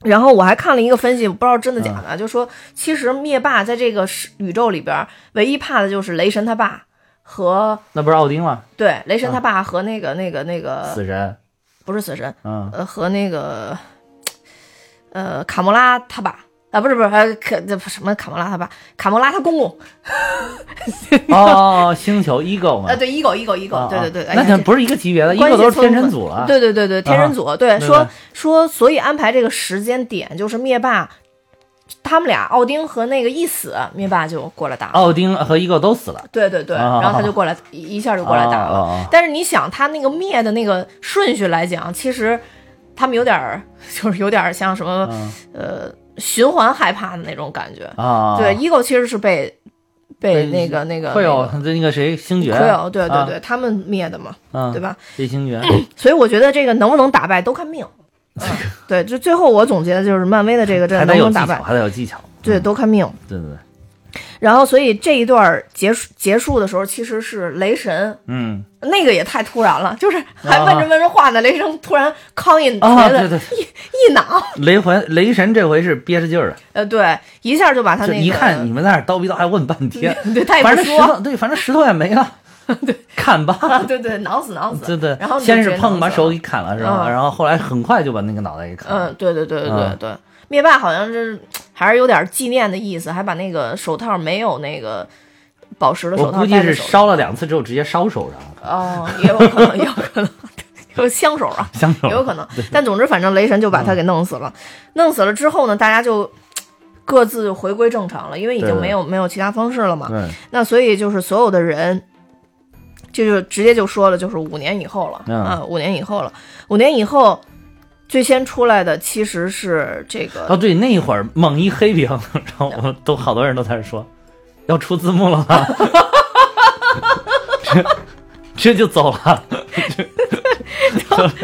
然后我还看了一个分析，不知道真的假的，就说其实灭霸在这个宇宙里边唯一怕的就是雷神他爸和
那不是奥丁吗？
对，雷神他爸和那个那个那个
死神，
不是死神，
嗯，
呃，和那个。呃，卡莫拉他爸啊，不是不是，呃，可这什么卡莫拉他爸，卡莫拉他公公。[laughs]
哦，星球 ego 嘛？
啊，对，ego ego ego，对对对，
那不是一个级别的，ego 都是天神组了。
对对对对，天神组，对，说说，所以安排这个时间点就是灭霸，他们俩奥丁和那个一死，灭霸就过来打。
奥丁和 ego 都死了。
对对对，然后他就过来一下就过来打了。但是你想，他那个灭的那个顺序来讲，其实。他们有点儿，就是有点像什么，呃，循环害怕的那种感觉
啊。
对，ego 其实是被被那个那个
会有那个谁星爵
会有对对对，他们灭的嘛，对吧？
这星爵。[clears throat]
所以我觉得这个能不能打败都看命。[laughs] 对，就最后我总结的就是漫威的这个，这能不能打败
还得有技巧，
对，都看命。
对对对。
然后，所以这一段结束结束的时候，其实是雷神，
嗯，
那个也太突然了，就是还问着问着话呢，雷神突然康一
啊，对对，
一一脑，
雷魂雷神这回是憋着劲儿了，
呃，对，一下就把他那个
一看你们在那叨逼叨，还问半天，[laughs]
对，他也
不说，对，反正石头也没了，[laughs]
对，
砍吧，
对 [laughs] 对，挠死挠死，
对对，
然后
先是碰把手给砍了是吧？然后后来很快就把那个脑袋给砍了，
嗯，对对对对对对。灭霸好像是还是有点纪念的意思，还把那个手套没有那个宝石的手套，
我估计是烧了两次之后直接烧手上
哦，也有可能，也有可能，就香手啊，
香手
也有可能。但总之，反正雷神就把他给弄死了。弄死了之后呢，大家就各自回归正常了，因为已经没有没有其他方式了嘛。那所以就是所有的人。这就直接就说了，就是五年以后了啊，五年以后了，五年以后最先出来的其实是这个
哦，对，那一会儿猛一黑屏，然后我都好多人都在说 [laughs] 要出字幕了吗？[laughs] 这这就走了。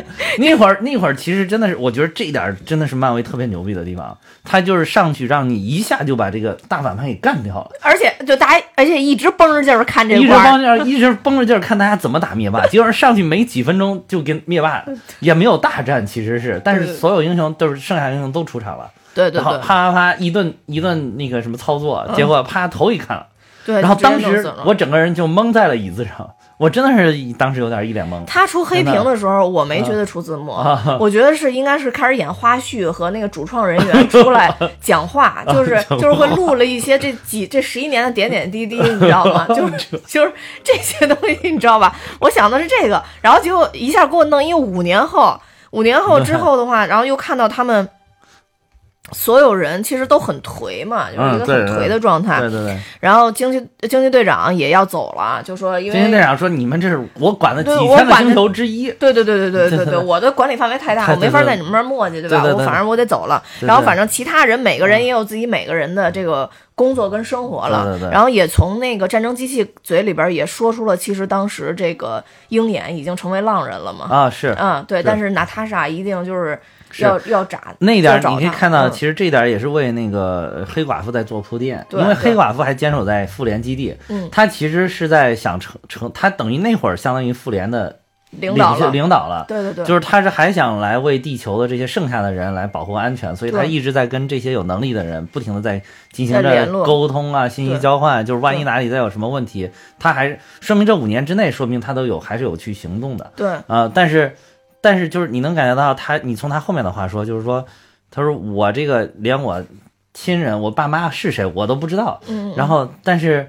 [laughs] 那会儿那会儿其实真的是，我觉得这一点真的是漫威特别牛逼的地方，他就是上去让你一下就把这个大反派给干掉了，
而且就大家而且一直绷着劲儿看这，
一直绷着劲儿。一直绷着劲儿看大家怎么打灭霸，结果上去没几分钟就跟灭霸 [laughs] 也没有大战，其实是，但是所有英雄都是剩下英雄都出场了，
对。对，
然后啪啪啪一顿一顿那个什么操作，结果啪头一看了，
对，
然后当时我整个人就懵在了椅子上。我真的是当时有点一脸懵。
他出黑屏的时候，我没觉得出字幕，我觉得是应该是开始演花絮和那个主创人员出来 [laughs] 讲话，就是就是会录了一些这几这十一年的点点滴滴，你知道吗？[laughs] 就是就是这些东西，你知道吧？我想的是这个，然后结果一下给我弄一五年后，五年后之后的话，然后又看到他们。所有人其实都很颓嘛，就是一个很颓的状态。
对对对。
然后惊奇惊奇队长也要走了，就说因为
惊奇队长说你们这是我管的几千个星球之一。
对对对对对对对，我的管理范围太大，我没法在你们那儿磨叽，
对
吧？我反正我得走了。然后反正其他人每个人也有自己每个人的这个工作跟生活了。
对对对。
然后也从那个战争机器嘴里边也说出了，其实当时这个鹰眼已经成为浪人了嘛。
啊是。
嗯对，但是娜塔莎一定就是。要要炸
那点，你可以看到，其实这点也是为那个黑寡妇在做铺垫，因为黑寡妇还坚守在复联基地，
嗯，
他其实是在想成成，他等于那会儿相当于复联的领
导
领导了，
对对对，
就是他是还想来为地球的这些剩下的人来保护安全，所以他一直在跟这些有能力的人不停的在进行着沟通啊，信息交换，就是万一哪里再有什么问题，他还说明这五年之内，说明他都有还是有去行动的，
对，
啊，但是。但是就是你能感觉到他，你从他后面的话说，就是说，他说我这个连我亲人，我爸妈是谁我都不知道。
嗯。
然后，但是，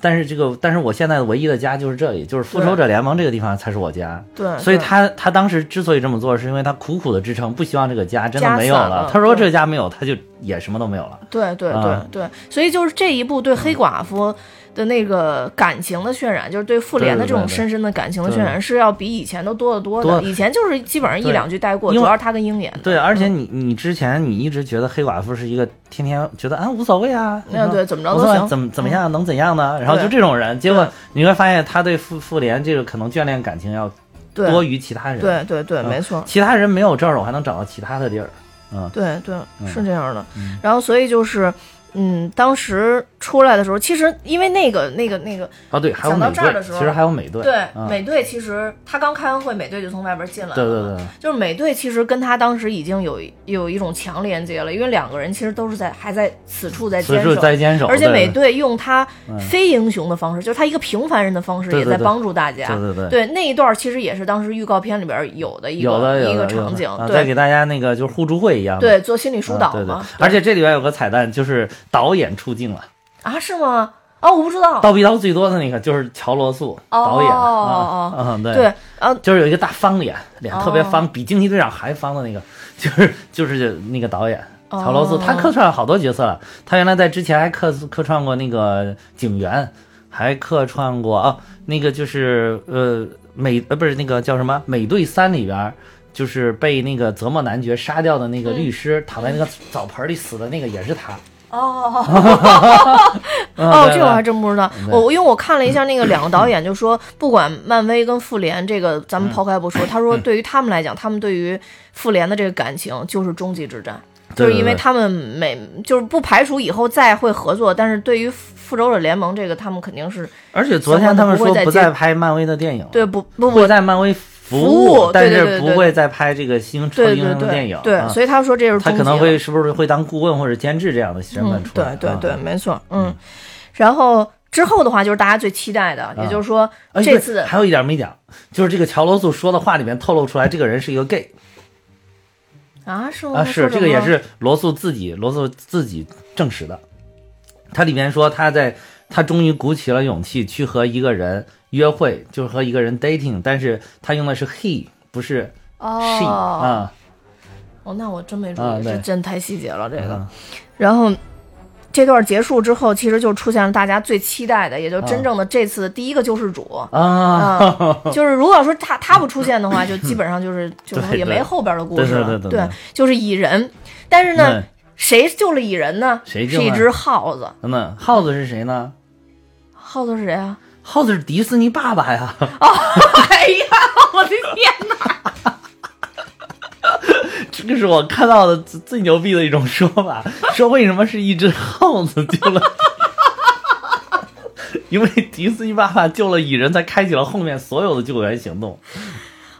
但是这个，但是我现在唯一的家就是这里，就是复仇者联盟这个地方才是我家。
对。
所以他他当时之所以这么做，是因为他苦苦的支撑，不希望这个家真的没有
了。
他说这个家没有，他就也什么都没有了。
对对对对，所以就是这一步对黑寡妇。的那个感情的渲染，就是对复联的这种深深的感情的渲染，是要比以前都多得多的。以前就是基本上一两句带过，主要是他跟鹰眼。
对，而且你你之前你一直觉得黑寡妇是一个天天觉得啊无所谓啊，
嗯对，怎么着都行，
怎么怎么样能怎样呢？然后就这种人，结果你会发现他对复复联这个可能眷恋感情要多于其他人。
对对对，没错。
其他人没有这儿，我还能找到其他的地儿。嗯，
对对，是这样的。然后所以就是。嗯，当时出来的时候，其实因为那个、那个、那个
啊，对，
想到这儿的时候，
其实还有美队。
对，美队其实他刚开完会，美队就从外边进来了。
对对对，
就是美队其实跟他当时已经有有一种强连接了，因为两个人其实都是在还在此处在坚守，
在坚守。
而且美队用他非英雄的方式，就是他一个平凡人的方式，也在帮助大家。
对对对，
对那一段其实也是当时预告片里边有的一个一个场景，
再给大家那个就是互助会一样，
对，做心理疏导
嘛。而且这里边有个彩蛋，就是导演出镜。了
啊？是吗？哦，我不知道。
倒逼刀最多的那个就是乔罗素导演
啊，
嗯，对
对，啊，
就是有一个大方脸，脸特别方，比惊奇队长还方的那个，[laughs] 就是就是那个导演乔罗素，他客串了好多角色了。他原来在之前还客客串过那个警员，还客串过啊，那个就是呃美呃不是那个叫什么美队三里边，就是被那个泽莫男爵杀掉的那个律师，躺在那个澡盆里死的那个也是他。
哦，[laughs] 哦，这我还真不知道。我因为我看了一下那个两个导演，就说不管漫威跟复联这个，咱们抛开不说，他说对于他们来讲，他们对于复联的这个感情就是终极之战，就是因为他们每就是不排除以后再会合作，但是对于复仇者联盟这个，他们肯定是。
而且昨天他们说不再拍漫威的电影，
对，不不不
在漫威。服
务，
但是不会再拍这个新超英雄的电影。
对，所以他说这是
他可能会是不是会当顾问或者监制这样的身份出
来？对对对，没错。嗯，然后之后的话就是大家最期待的，也就是说这次
还有一点没讲，就是这个乔罗素说的话里面透露出来，这个人是一个 gay
啊？是吗？
啊，是这个也是罗素自己罗素自己证实的。他里面说他在他终于鼓起了勇气去和一个人。约会就是和一个人 dating，但是他用的是 he，不是 she 啊。
哦，那我真没注意，是真太细节了这个。然后这段结束之后，其实就出现了大家最期待的，也就真正的这次第一个救世主
啊，
就是如果说他他不出现的话，就基本上就是 [laughs] 就是也没后边的故事
了。
对，就是蚁人。但是呢，谁救了蚁人呢？
谁
救？是一只耗子。
那耗子是谁呢？
耗子是谁啊？
耗子是迪士尼爸爸呀！[laughs]
哦，哎呀，我的天哪！[laughs]
这个是我看到的最牛逼的一种说法，[laughs] 说为什么是一只耗子救了？因为迪士尼爸爸救了蚁人，才开启了后面所有的救援行动。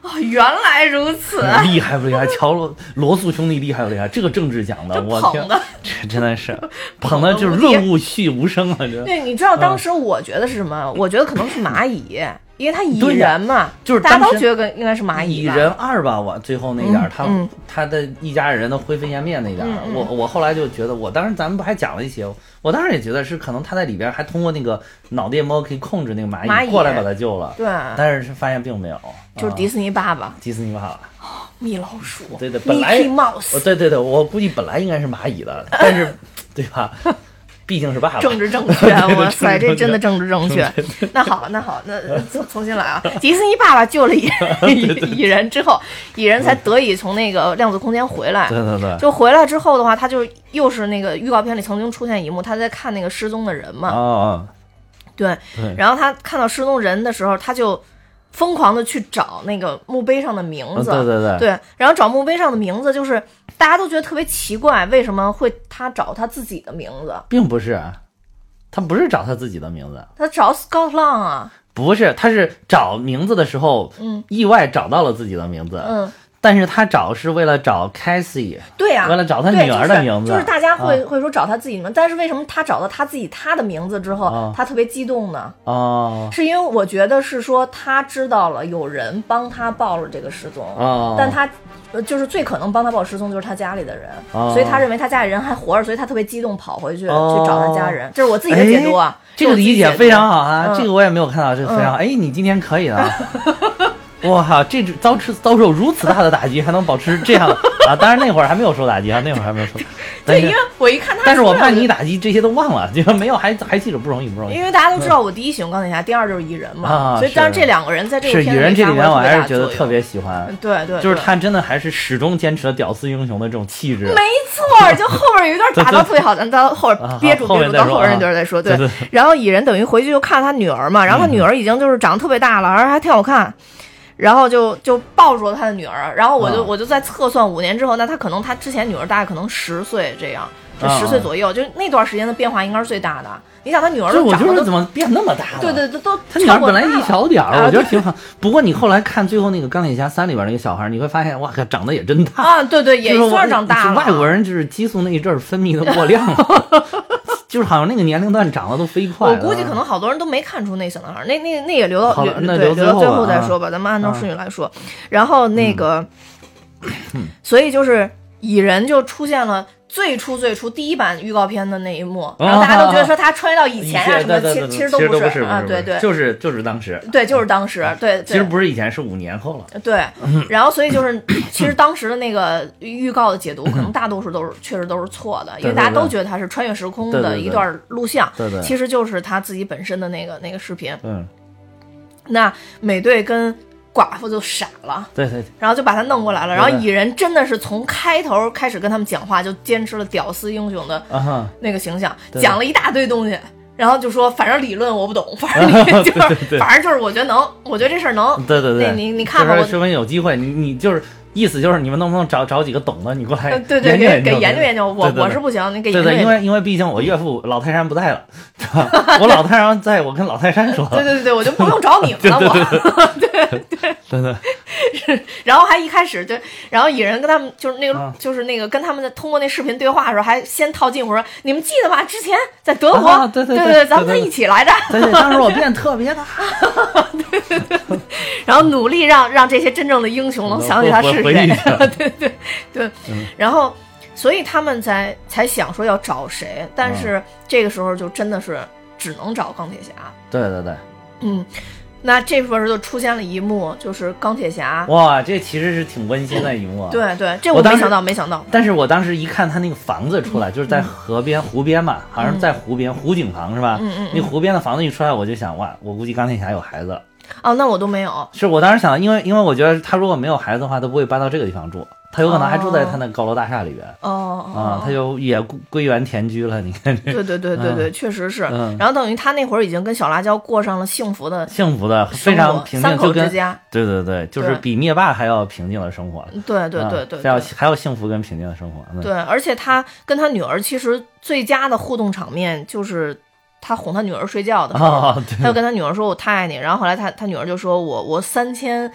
哦，原来如此，
厉害不厉害？[laughs] 乔罗罗素兄弟厉害不厉害？这个政治讲的，我天，[laughs] 这真的是 [laughs] 捧的就是润物细无声啊！这
对，你知道当时我觉得是什么？我觉得可能是蚂蚁。因为他蚁人嘛，
就是
大家都觉得应该是蚂蚁。
蚁人二吧，我最后那点他他的一家人的灰飞烟灭那点我我后来就觉得，我当时咱们不还讲了一些，我当时也觉得是可能他在里边还通过那个脑电波可以控制那个蚂蚁过来把他救了。
对，
但是发现并没有，
就是迪士尼爸爸。
迪士尼爸爸，
米老鼠。
对对，本来对对对，我估计本来应该是蚂蚁的，但是 [laughs] 对吧？毕竟是爸爸，
政治正确，[laughs] 哇塞，这真的政治正确。[laughs] 那好，那好，那重重新来啊！迪士尼爸爸救了蚁蚁人之后，蚁人才得以从那个量子空间回来。
对对对，
就回来之后的话，他就又是那个预告片里曾经出现一幕，他在看那个失踪的人嘛。
啊啊，
对。然后他看到失踪人的时候，他就。疯狂的去找那个墓碑上的名字，
对对对，
对，然后找墓碑上的名字，就是大家都觉得特别奇怪，为什么会他找他自己的名字？
并不是，他不是找他自己的名字，
他找 Scott Lang 啊，
不是，他是找名字的时候，嗯，意外找到了自己的名字，
嗯。
但是他找是为了找 Cassie，
对呀，
为了找他女儿的名
字，就是大家会会说找他自己名，但是为什么他找到他自己他的名字之后，他特别激动呢？
哦，
是因为我觉得是说他知道了有人帮他报了这个失踪，但他就是最可能帮他报失踪就是他家里的人，所以他认为他家里人还活着，所以他特别激动跑回去去找他家人，这是我自己的解读啊，
这个理解非常好啊，这个我也没有看到，这个非常好，哎，你今天可以了。[laughs] 我靠，这遭吃遭受如此大的打击，还能保持这样啊？当然那会儿还没有受打击啊，那会儿还没有受。[laughs]
对，因为我一看他，
但是我怕你一打击这些都忘了，[laughs] 就没有还还记着不容易不容易。
因为大家都知道我第一喜欢钢铁侠，第二就是蚁人嘛，啊所以当
然
这两个人在这
个是蚁人这里面我还是觉得特别喜欢。
对对，
就是他真的还是始终坚持了屌丝英雄的这种气质。
没错，[laughs] 就后边有一段打到特别好，咱到后边憋住憋住，到后边那段再说。对，然后蚁人等于回去就看他女儿嘛，然后他女儿已经就是长得特别大了，而且还挺好看。然后就就抱住了他的女儿，然后我就我就在测算五年之后，那他可能他之前女儿大概可能十岁这样，就十岁左右，就那段时间的变化应该是最大的。你想他女儿都长得
怎么变那么大了？
对对对，都
他女儿本来一小点儿，我觉得挺好。不过你后来看最后那个钢铁侠三里边那个小孩，你会发现哇，长得也真大
啊！对对，也算长大了。
外国人就是激素那一阵儿分泌的过量了。[laughs] 就是好像那个年龄段长得都飞快，
我估计可能好多人都没看出那小男孩，那那那也留到
留
留到最
后
再说吧，咱们按照顺序来说。然后那个，所以就是蚁人就出现了。最初最初第一版预告片的那一幕，然后大家都觉得说他穿越到以前啊什么，其其实都
不
是啊，对对，
就是就是当时，
对，就是当时，对，
其实不是以前，是五年后了，
对，[laughs] 然后所以就是其实当时的那个预告的解读，可能大多数都是确实都是错的，因为大家都觉得他是穿越时空的一段录像，
对对，
其实就是他自己本身的那个那个视频，
嗯，
那美队跟。寡妇就傻了，
对对，
然后就把他弄过来了。然后蚁人真的是从开头开始跟他们讲话，就坚持了屌丝英雄的那个形象，讲了一大堆东西，然后就说反正理论我不懂，反正就是，反正就是我觉得能，我觉得这事儿能，
对对对，
你你看吧，我
说明有机会，你你就是。意思就是你们能不能找找几个懂的，你过来
对对
给
给研究研
究。
我我是不行，你给
对对，因为因为毕竟我岳父老泰山不在了，我老泰山在我跟老泰山说。
对对对对，我就不用找你 [laughs] 们了，我对对
对对。[laughs] [laughs]
然后还一开始就，然后蚁人跟他们就是那个就是那个跟他们通过那视频对话的时候，还先套近乎说：“你们记得吗？之前在德国，
对对
对，咱们在一起来着。”
对对，当时我变特别大。
对对对。然后努力让让这些真正的英雄能想起他是。对对 [laughs] 对，然后，所以他们才才想说要找谁，但是这个时候就真的是只能找钢铁侠。
对对对，
嗯，那这时候就出现了一幕，就是钢铁侠。
哇，这其实是挺温馨的一幕。
对对，这我没想到，没想到。
但是我当时一看他那个房子出来，就是在河边湖边嘛，好像在湖边湖景房是吧？
嗯嗯。
那湖边的房子一出来，我就想，哇，我估计钢铁侠有孩子。
哦，那我都没有。
是我当时想，因为因为我觉得他如果没有孩子的话，他不会搬到这个地方住。他有可能还住在他那高楼大厦里边
哦
啊，他就也归园田居了。你看，
对对对对对，[laughs] 确实是。然后等于他那会儿已经跟小辣椒过上了幸福的、
幸福的、非常平静，
就跟对
对对，就是比灭霸还要平静的生活。
对对对对，
还要还要幸福跟平静的生活。
对，而且他跟他女儿其实最佳的互动场面就是他哄他女儿睡觉的时候，他就跟他女儿说：“我太爱你。”然后后来他他女儿就说：“我我三千。”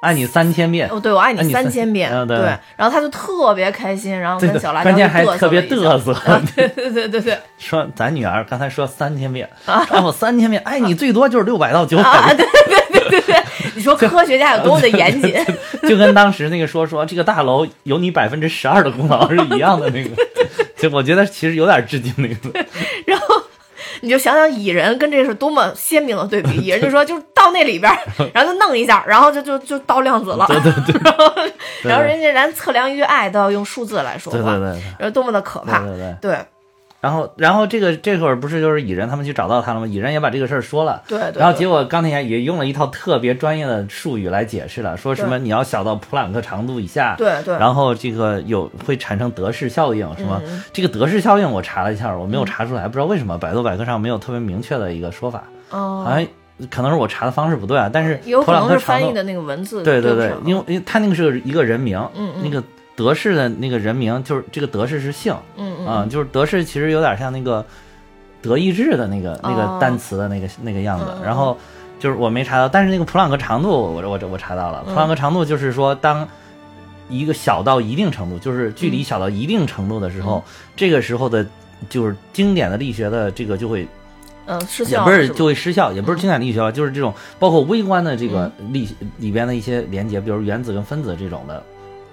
爱你三千遍。
哦，对我爱
你
三千遍，对，然后他就特别开心，然后跟小辣椒
关键还特别嘚瑟，
对对对对对，
说咱女儿刚才说三千遍，然后三千遍，爱你最多就是六百到九
百，对对对对对，你说科学家有多么的严谨，[laughs]
就跟当时那个说说这个大楼有你百分之十二的功劳是一样的那个，[laughs] 就我觉得其实有点致敬那个，
然后。你就想想蚁人跟这是多么鲜明的对比，蚁人就说就到那里边，然后就弄一下，然后就就就到量子了，
对对对，[laughs]
然后人家连测量一个爱都要用数字来说
话，对对对，
然后多么的可怕，
对对
对。
然后，然后这个这会儿不是就是蚁人他们去找到他了吗？蚁人也把这个事儿说了。
对对。
然后结果钢铁侠也用了一套特别专业的术语来解释了，说什么你要小到普朗克长度以下。
对对。
然后这个有会产生德式效应，是吗？这个德式效应我查了一下，我没有查出来，不知道为什么百度百科上没有特别明确的一个说法。
哦。
好像可能是我查的方式不对啊，但是
有可能是
翻
译的那个文字。
对对对，因为因为他那个是一个人名，
嗯
那个。德式的那个人名就是这个德式是姓，
嗯
就是德式其实有点像那个德意志的那个那个单词的那个那个样子。然后就是我没查到，但是那个普朗克长度我我我查到了，普朗克长度就是说当一个小到一定程度，就是距离小到一定程度的时候，这个时候的，就是经典的力学的这个就会，
嗯，失效，
也不是就会失效，也不是经典力学，就是这种包括微观的这个力里边的一些连接，比如原子跟分子这种的。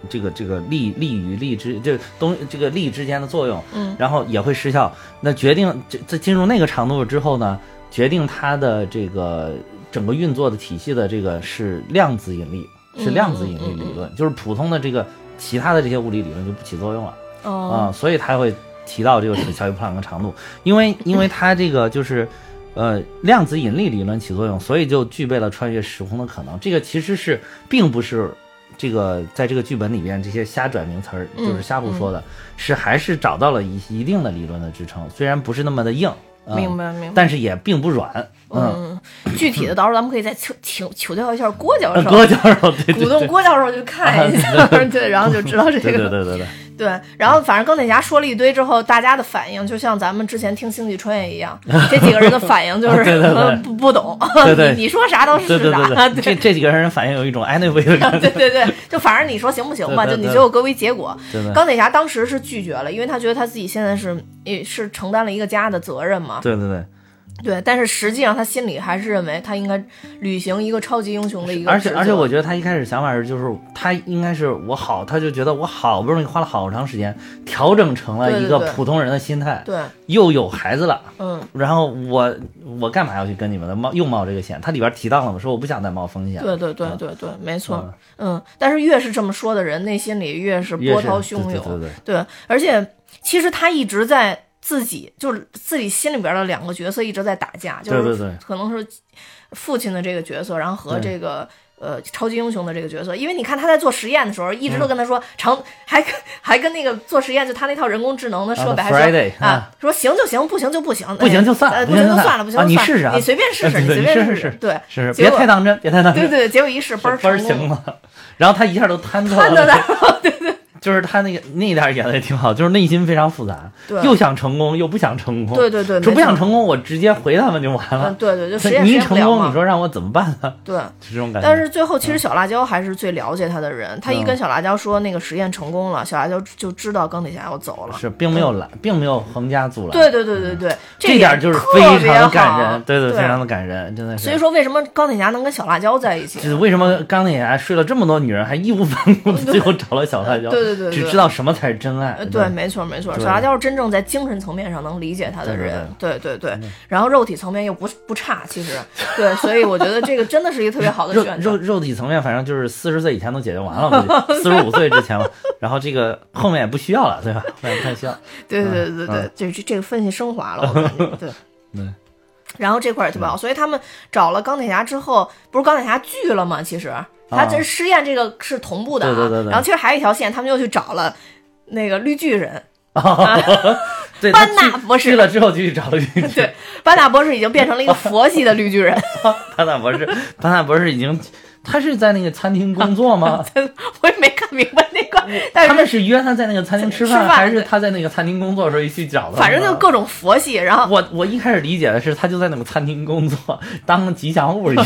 这个这个力力与力之这东这个力之间的作用，
嗯，
然后也会失效。那决定这在进入那个长度之后呢，决定它的这个整个运作的体系的这个是量子引力，是量子引力理论，就是普通的这个其他的这些物理理论就不起作用了。
哦，
啊，所以他会提到这个是小于普朗克长度，因为因为它这个就是呃量子引力理论起作用，所以就具备了穿越时空的可能。这个其实是并不是。这个在这个剧本里边，这些瞎转名词儿就是瞎胡说的，是还是找到了一一定的理论的支撑，虽然不是那么的硬，
明白明白，
但是也并不软。
嗯，具体的到时候咱们可以再请请请教一下郭教授，
郭教授，
鼓动郭教授去看一下，[laughs] 对，然后就知道这个，
对对对对对。
对，然后反正钢铁侠说了一堆之后，大家的反应就像咱们之前听星际穿越一样，这几个人的反应就是不不懂，你你说啥都是
啥。这这几个人反应有一种 anyway 的感觉。
对对对，就反正你说行不行吧，就你最后各为结果。钢铁侠当时是拒绝了，因为他觉得他自己现在是也是承担了一个家的责任嘛。
对对对。
对，但是实际上他心里还是认为他应该履行一个超级英雄的一个。
而且而且，我觉得他一开始想法是，就是他应该是我好，他就觉得我好不容易花了好长时间调整成了一个普通人的心态，
对，
又有孩子了，
嗯，
然后我我干嘛要去跟你们的冒又冒这个险？他里边提到了嘛，说我不想再冒风险。
对对对对对，没错，嗯，但是越是这么说的人，内心里越是波涛汹涌，
对对
对，对，而且其实他一直在。自己就是自己心里边的两个角色一直在打架，就是可能是父亲的这个角色，然后和这个呃超级英雄的这个角色，因为你看他在做实验的时候，一直都跟他说成，还还跟那个做实验就他那套人工智能的设备还说啊说行就行，不行就不行，
不行就算，
不行就算了，不行
你试试，[laughs]
你随便试试，你随便试试，对，
试试，别太当真，别太当真，
对对，结果一试
嘣
嘣
行了，然后他一下都瘫
瘫在 [laughs] 那儿，对对。
就是他那个那一点演的也挺好，就是内心非常复杂，又想成功又不想成功。
对对对，
说不想成功，我直接回他们就完了。
对对，就实验
你一成功，你说让我怎么办呢？
对，
是这种感觉。
但是最后其实小辣椒还是最了解他的人，他一跟小辣椒说那个实验成功了，小辣椒就知道钢铁侠要走了。
是，并没有拦，并没有横加阻拦。
对对对对对，
这点就是非常的感人，对对，非常的感人，真的是。
所以说，为什么钢铁侠能跟小辣椒在一起？
就是为什么钢铁侠睡了这么多女人，还义无反顾的最后找了小辣椒？
对对对对，
只知道什么才是真爱。
对，没错没错，小辣椒是真正在精神层面上能理解他的人？对对对，然后肉体层面又不不差，其实对，所以我觉得这个真的是一个特别好的选
择。肉肉体层面，反正就是四十岁以前都解决完了，[laughs] 四十五岁之前了，然后这个后面也不需要了，对吧？[laughs] 不太需要。
对对对对对，这这这个分析升华了，我感觉 [laughs] 对。对。然后这块也特别好，所以他们找了钢铁侠之后，不是钢铁侠拒了吗？其实他这试验这个是同步的
啊。对对对。
然后其实还有一条线，他们又去找了那个绿巨人。[laughs]
对，[laughs]
班纳博士
去了之后就去找了绿巨 [laughs] 人。
对，班纳博士已经变成了一个佛系的绿巨人。
班纳博士，班纳博士已经。他是在那个餐厅工作吗？
我也没看明白那个。他
们是约他在那个餐厅吃饭，还是他在那个餐厅工作的时候一起找的？
反正就各种佛系。然后
我我一开始理解的是，他就在那个餐厅工作，当吉祥物一样。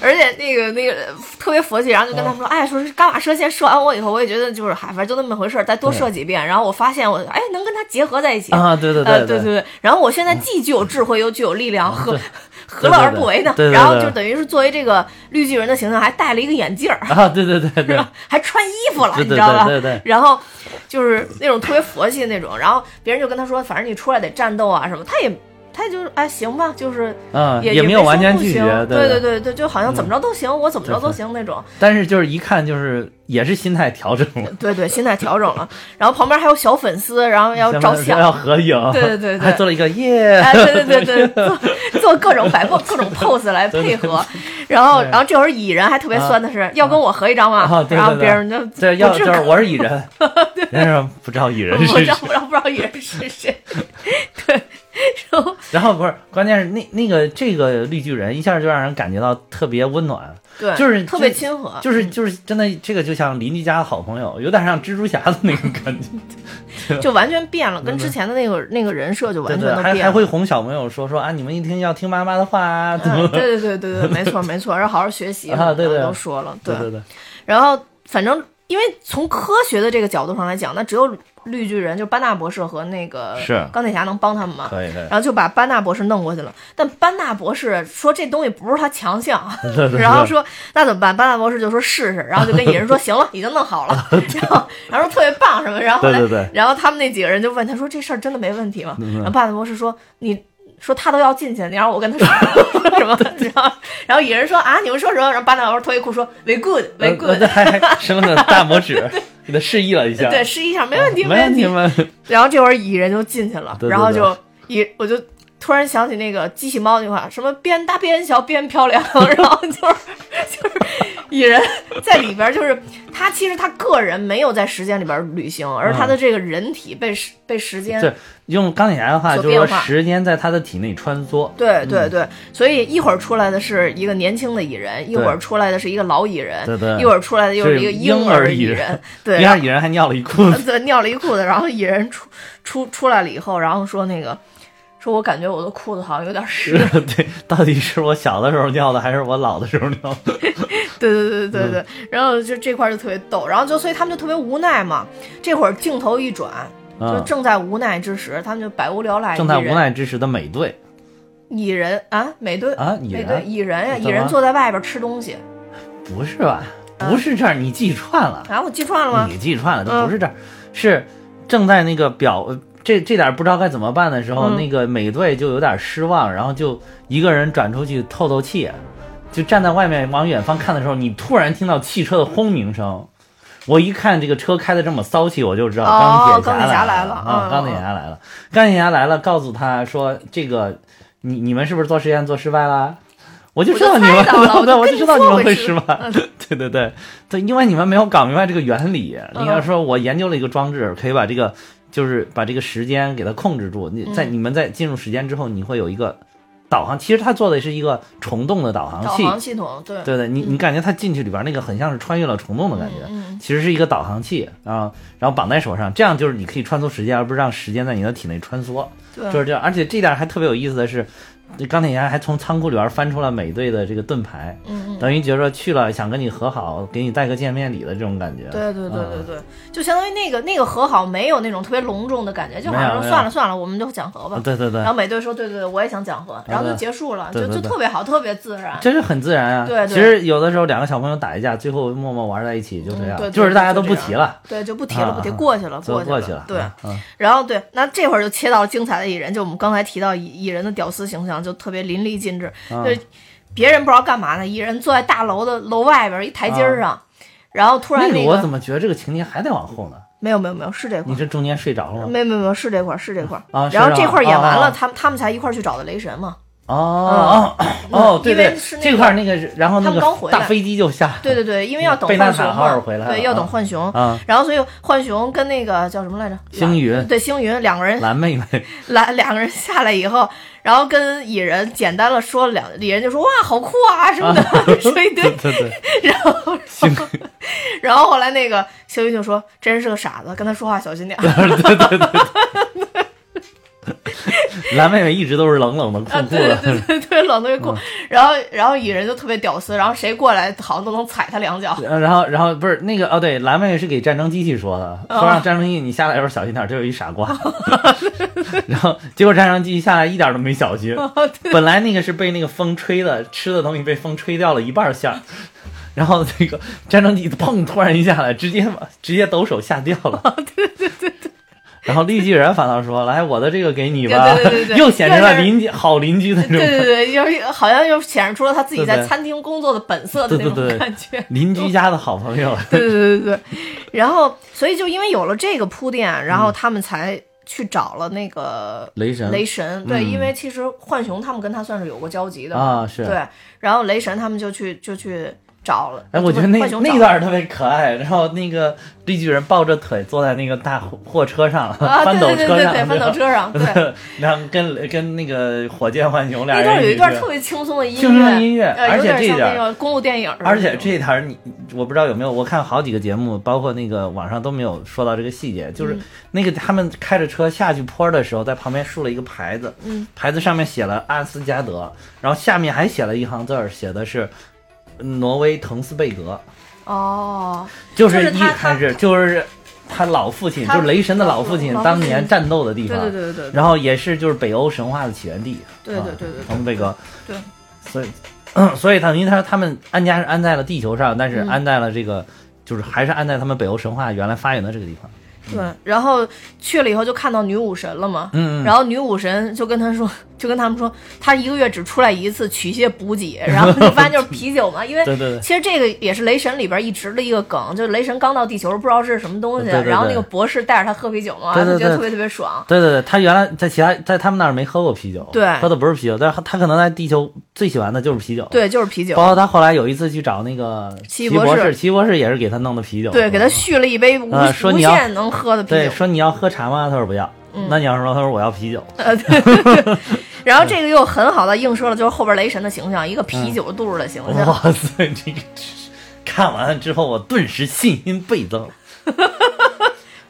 而且那个那个特别佛系，然后就跟他们说：“哎，说是伽马射线射完我以后，我也觉得就是嗨，反正就那么回事儿，再多射几遍。然后我发现我哎，能跟他结合在一起
啊！对对对
对对对。然后我现在既具有智慧，又具有力量，何。何乐而不为呢？然后就等于是作为这个绿巨人的形象，还戴了一个眼镜儿
啊！对对对对，
还穿衣服了，
你
知道
吧？对对。
然后就是那种特别佛系的那种，然后别人就跟他说：“反正你出来得战斗啊什么。”他也。他就是哎，行吧，就是
嗯，
也
没有完全拒绝，
对对对对，就好像怎么着都行，我怎么着都行那种。
但是就是一看就是也是心态调整了，
对对，心态调整了。然后旁边还有小粉丝，然后要照相，
要合影，
对对对对，[laughs]
还做了一个耶，哎
对对对对，做做各种摆各各种 pose 来配合。然后然后这会儿蚁人还特别酸的是要跟我合一张吗？然后别人就
对要就是我是蚁人，[laughs] 别人不知道蚁人是谁，
不知道不知道蚁人是谁，对。[laughs] 然后，
然后不是，关键是那那个这个绿巨人一下就让人感觉到特别温暖，
对，
就是
特别亲和，
就是就是真的，这个就像邻居家的好朋友，有点像蜘蛛侠的那个感
觉，[laughs] 就完全变了，跟之前的那个那个人设就完全
都变了。还还会哄小朋友说说啊，你们一听要听妈妈的话啊，对
对对对对，没错没错，要好好学习 [laughs]
啊，对对，
都说了，对
对对。
然后反正因为从科学的这个角度上来讲，那只有。绿巨人就班纳博士和那个钢铁侠能帮他们吗？
可以，可以。
然后就把班纳博士弄过去了，但班纳博士说这东西不是他强项，[laughs] [laughs]
然
后说那怎么办？班纳博士就说试试，然后就跟蚁人说 [laughs] 行了，已经弄好了，然后然后说特别棒什么，然后然后他们那几个人就问他说这事儿真的没问题吗？然后班纳博士说你。说他都要进去，你让我跟他说 [laughs] 什么？然后，然后蚁人说啊，你们说什么？然后巴纳老师脱衣裤说，very good，very good，
还伸了个大拇指，给他示意了一下，[laughs]
对，示意一下，没问题，
没问题吗？
然后这会儿蚁人就进去了，然后就蚁，我就。突然想起那个机器猫那句话，什么边大边小边漂亮，然后就是就是蚁人在里边，就是他其实他个人没有在时间里边旅行，而他的这个人体被时被时间
对用钢铁侠的话就是说时间在他的体内穿梭，
对对对，所以一会儿出来的是一个年轻的蚁人，一会儿出来的是一个老蚁人，
对对，
一会儿出来的又是一个婴儿蚁
人，[laughs]
对，
婴儿蚁人还尿了一裤子，[laughs]
对，尿了一裤子，然后蚁人出出出来了以后，然后说那个。说我感觉我的裤子好像有点 [laughs] 湿。
对，到底是我小的时候尿的，还是我老的时候尿的？[laughs]
对对对对对。然后就这块就特别逗，然后就所以他们就特别无奈嘛。这会儿镜头一转，就正在无奈之时，他们就百无聊赖。
正在无奈之时的美队，
蚁人啊，美队
啊，
美队蚁人呀，蚁人坐在外边吃东西。
不是吧？不是这儿，你记串了。
啊，我记串了吗？
你记串了，都不是这儿，是正在那个表。这这点不知道该怎么办的时候，那个美队就有点失望，然后就一个人转出去透透气，就站在外面往远方看的时候，你突然听到汽车的轰鸣声，我一看这个车开的这么骚气，我就知道钢铁侠来了啊！钢铁侠来了，钢铁侠来了，告诉他说这个你你们是不是做实验做失败了？我就知道你们，[laughs] 我就知道你们会失败。对对对对，因为你们没有搞明白这个原理。你要说我研究了一个装置，可以把这个。就是把这个时间给它控制住。你在你们在进入时间之后，你会有一个导航。其实它做的是一个虫洞的导航器。
导航系统，对
对对，你你感觉它进去里边那个很像是穿越了虫洞的感觉。其实是一个导航器啊，然后绑在手上，这样就是你可以穿梭时间，而不是让时间在你的体内穿梭。就是这样。而且这点还特别有意思的是，钢铁侠还从仓库里边翻出了美队的这个盾牌，
嗯
等于觉得去了想跟你和好，给你带个见面礼的这种感觉。
对对对对
嗯
对，就相当于那个那个和好没有那种特别隆重的感觉，就好像算了算了，我们就讲和吧
啊，。对对对
然，后美队说对对对，我也想讲和，然后就结束了，就
对对对
就特别好，特别自然。
真是很自然啊。
对对
其实有的时候两个小朋友打一架，最后默默玩在一起，就这样，
嗯对对
就是大家都不提了，
对，就不提了，
啊
不提，过去了，
就
过
过去了。
了对，
嗯，
然后对，那这会儿就切到了精彩的蚁人，就我们刚才提到蚁蚁人的屌丝形象就特别淋漓尽致，
嗯
就别人不知道干嘛呢，一人坐在大楼的楼外边一台阶儿上，然后突然
我怎么觉得这个情节还得往后呢？
没有没有没有是这块儿。
你这中间睡着了吗？
没有没有没有是这块儿是这块然后这块儿演完了，他们他们才一块儿去找的雷神嘛。
哦哦哦，对
因为
这块那个，然后那
他们刚回来
个大飞机就下，
对对对，因为要等
贝
熊
塔号回来
对，要等
啊
浣熊。
啊，
然后所以浣熊跟那个叫什么来着？
星云
对星云两个人
蓝妹妹，[laughs]
蓝两个人下来以后，然后跟蚁人简单了说了两，蚁人就说哇好酷啊什么的，[laughs] 说一堆
对，对对，[laughs]
然后然后后来那个星云就说这人是个傻子，跟他说话小心点儿。
对对对。蓝妹妹一直都是冷冷的、酷
啊，
酷
对对
的，
对对对，冷特别酷。然后然后蚁人就特别屌丝，然后谁过来好像都能踩他两脚。
呃然后，然后不是那个哦，对，蓝妹妹是给战争机器说的，
哦
说让战争机器你下来的时候小心点，这有一傻瓜。[laughs] 然后结果战争机器下来一点都没小心，
哦
本来那个是被那个风吹的，吃的东西被风吹掉了一半馅儿，然后那个战争机砰突然一下来，直接把直接抖手下掉了。对对对对。然后绿巨人反倒说：“来，我的这个给你吧。”
对对对对对
又显示了邻居好邻居的那种
对对对，又好像又显示出了他自己在餐厅工作的本色的那种
对对对
感觉。
邻居家的好朋友。
对对对对对，然后所以就因为有了这个铺垫，然后他们才去找了那个
雷神
雷神，对，
嗯
因为其实浣熊他们跟他算是有过交集的
啊是
对，然后雷神他们就去就去找了，
哎，我觉得那那段特别可爱。然后那个绿巨人抱着腿坐在那个大货货车上，
啊，
翻斗车上，
翻斗车上，对，
然后跟跟那个火箭浣熊俩
那
人起
段有一段特别轻松的音乐，
轻松的音乐
呃
而且这点
公路电影
而且这台儿你我不知道有没有，我看好几个节目，包括那个网上都没有说到这个细节，
嗯
就是那个他们开着车下去坡的时候，在旁边竖了一个牌子，
嗯，
牌子上面写了阿斯加德，然后下面还写了一行字儿，写的是挪威滕斯贝格，
哦，
就是一开始就是他老父亲，就是雷神的老父亲当年战斗的地方，
对对对对
然后也是就是北欧神话的起源地，啊
对对对
滕斯贝格，
对，
所以所以他等于他他们安家是安在了地球上，但是
嗯。
安在了这个。就是还是安在他们北欧神话原来发源的这个地方，
对，然后去了以后就看到女武神了嘛，
嗯嗯。
然后女武神就跟他说，就跟他们说，他一个月只出来一次取一些补给，然后就发现就是啤酒嘛，因为其实这个也是雷神里边一直的一个梗，就是雷神刚到地球不知道这是什么东西，
对对对
然后那个博士带着他喝啤酒嘛，
对对对
就觉得特别特别爽。
对对对，他原来在其他在他们那儿没喝过啤酒，
对
喝的不是啤酒，但是他可能在地球最喜欢的就是啤酒，，
对，就是啤酒
包。括他后来有一次去找那个
奇异博士
奇博士，也是给他弄的啤酒，
对，给他续了一杯无、无限能喝的啤酒对，
说你要喝茶吗？他说不要，那你要说他说我要啤酒，[laughs]
呃，对对对。[laughs] 然后这个又很好的映射了，就是后边雷神的形象，一个啤酒肚的形象。
哇塞，这个看完了之后，我顿时信心倍增。[laughs]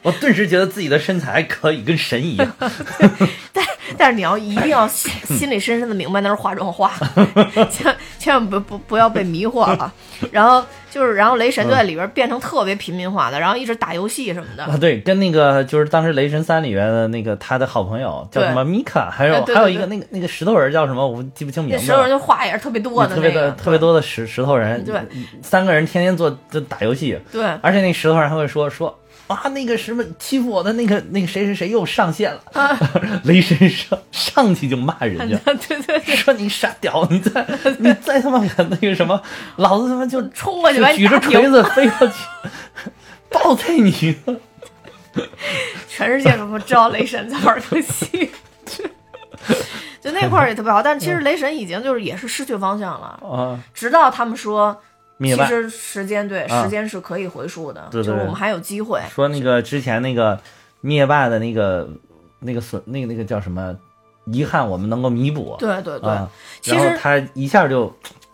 我顿时觉得自己的身材可以，跟神一样。[laughs]
但但是你要一定要心 [laughs] 心里深深的明白那是化妆画，[laughs] 千千万不不不要被迷惑了。然后就是，然后雷神就在里边变成特别平民化的，然后一直打游戏什么的。
啊，对，跟那个就是当时《雷神三》里边的那个他的好朋友叫什么米卡，还有还有一个那个那个石头人叫什么，我记不清名字了。
那时候人就话也是特别多的
特别
那个，
的特别多的石石头人，
对，
三个人天天做就打游戏，
对
而且那石头人还会说说啊，那个什么欺负我的那个那个谁谁谁又上线了，[laughs] 啊雷神上上去就骂人家，[laughs]
对对对，
说你傻屌，你再你再他妈敢那个什么，老子他妈就
冲过去把你
举着锤子飞过去，暴退你了。[laughs]
全世界都不知道雷神在玩游戏。就那块儿也特别好，但其实雷神已经就是也是失去方向了，
啊，
直到他们说，其实时间对
啊
时间是可以回溯的，
对对对
就是我们还有机会。
说那个之前那个灭霸的那个那个损那个那个叫什么遗憾，我们能够弥补。
对对对，
啊，
其实
然后他一下就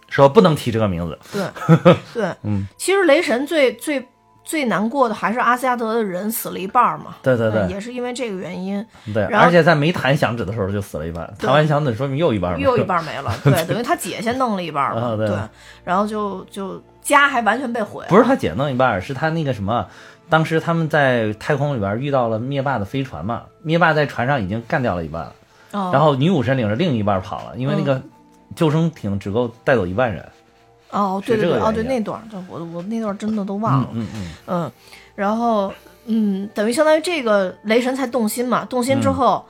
说不能提这个名字。
对 [laughs] 对，
嗯，
其实雷神最最最难过的还是阿斯加德的人死了一半嘛。
对对对，
也是因为这个原因。
对，而且在没弹响指的时候就死了一半，弹完响指说明又一半
又一半没了。[laughs] 对，等于他姐先弄了一半嘛。对，然后就就家还完全被毁了。
不是他姐弄一半，是他那个什么，当时他们在太空里边遇到了灭霸的飞船嘛，灭霸在船上已经干掉了一半了，然后女武神领着另一半跑了，因为那个救生艇只够带走一半人。
哦，对对对，哦对，那段儿，我我那段真的都忘了，
嗯嗯
嗯，然后嗯，等于相当于这个雷神才动心嘛，动心之后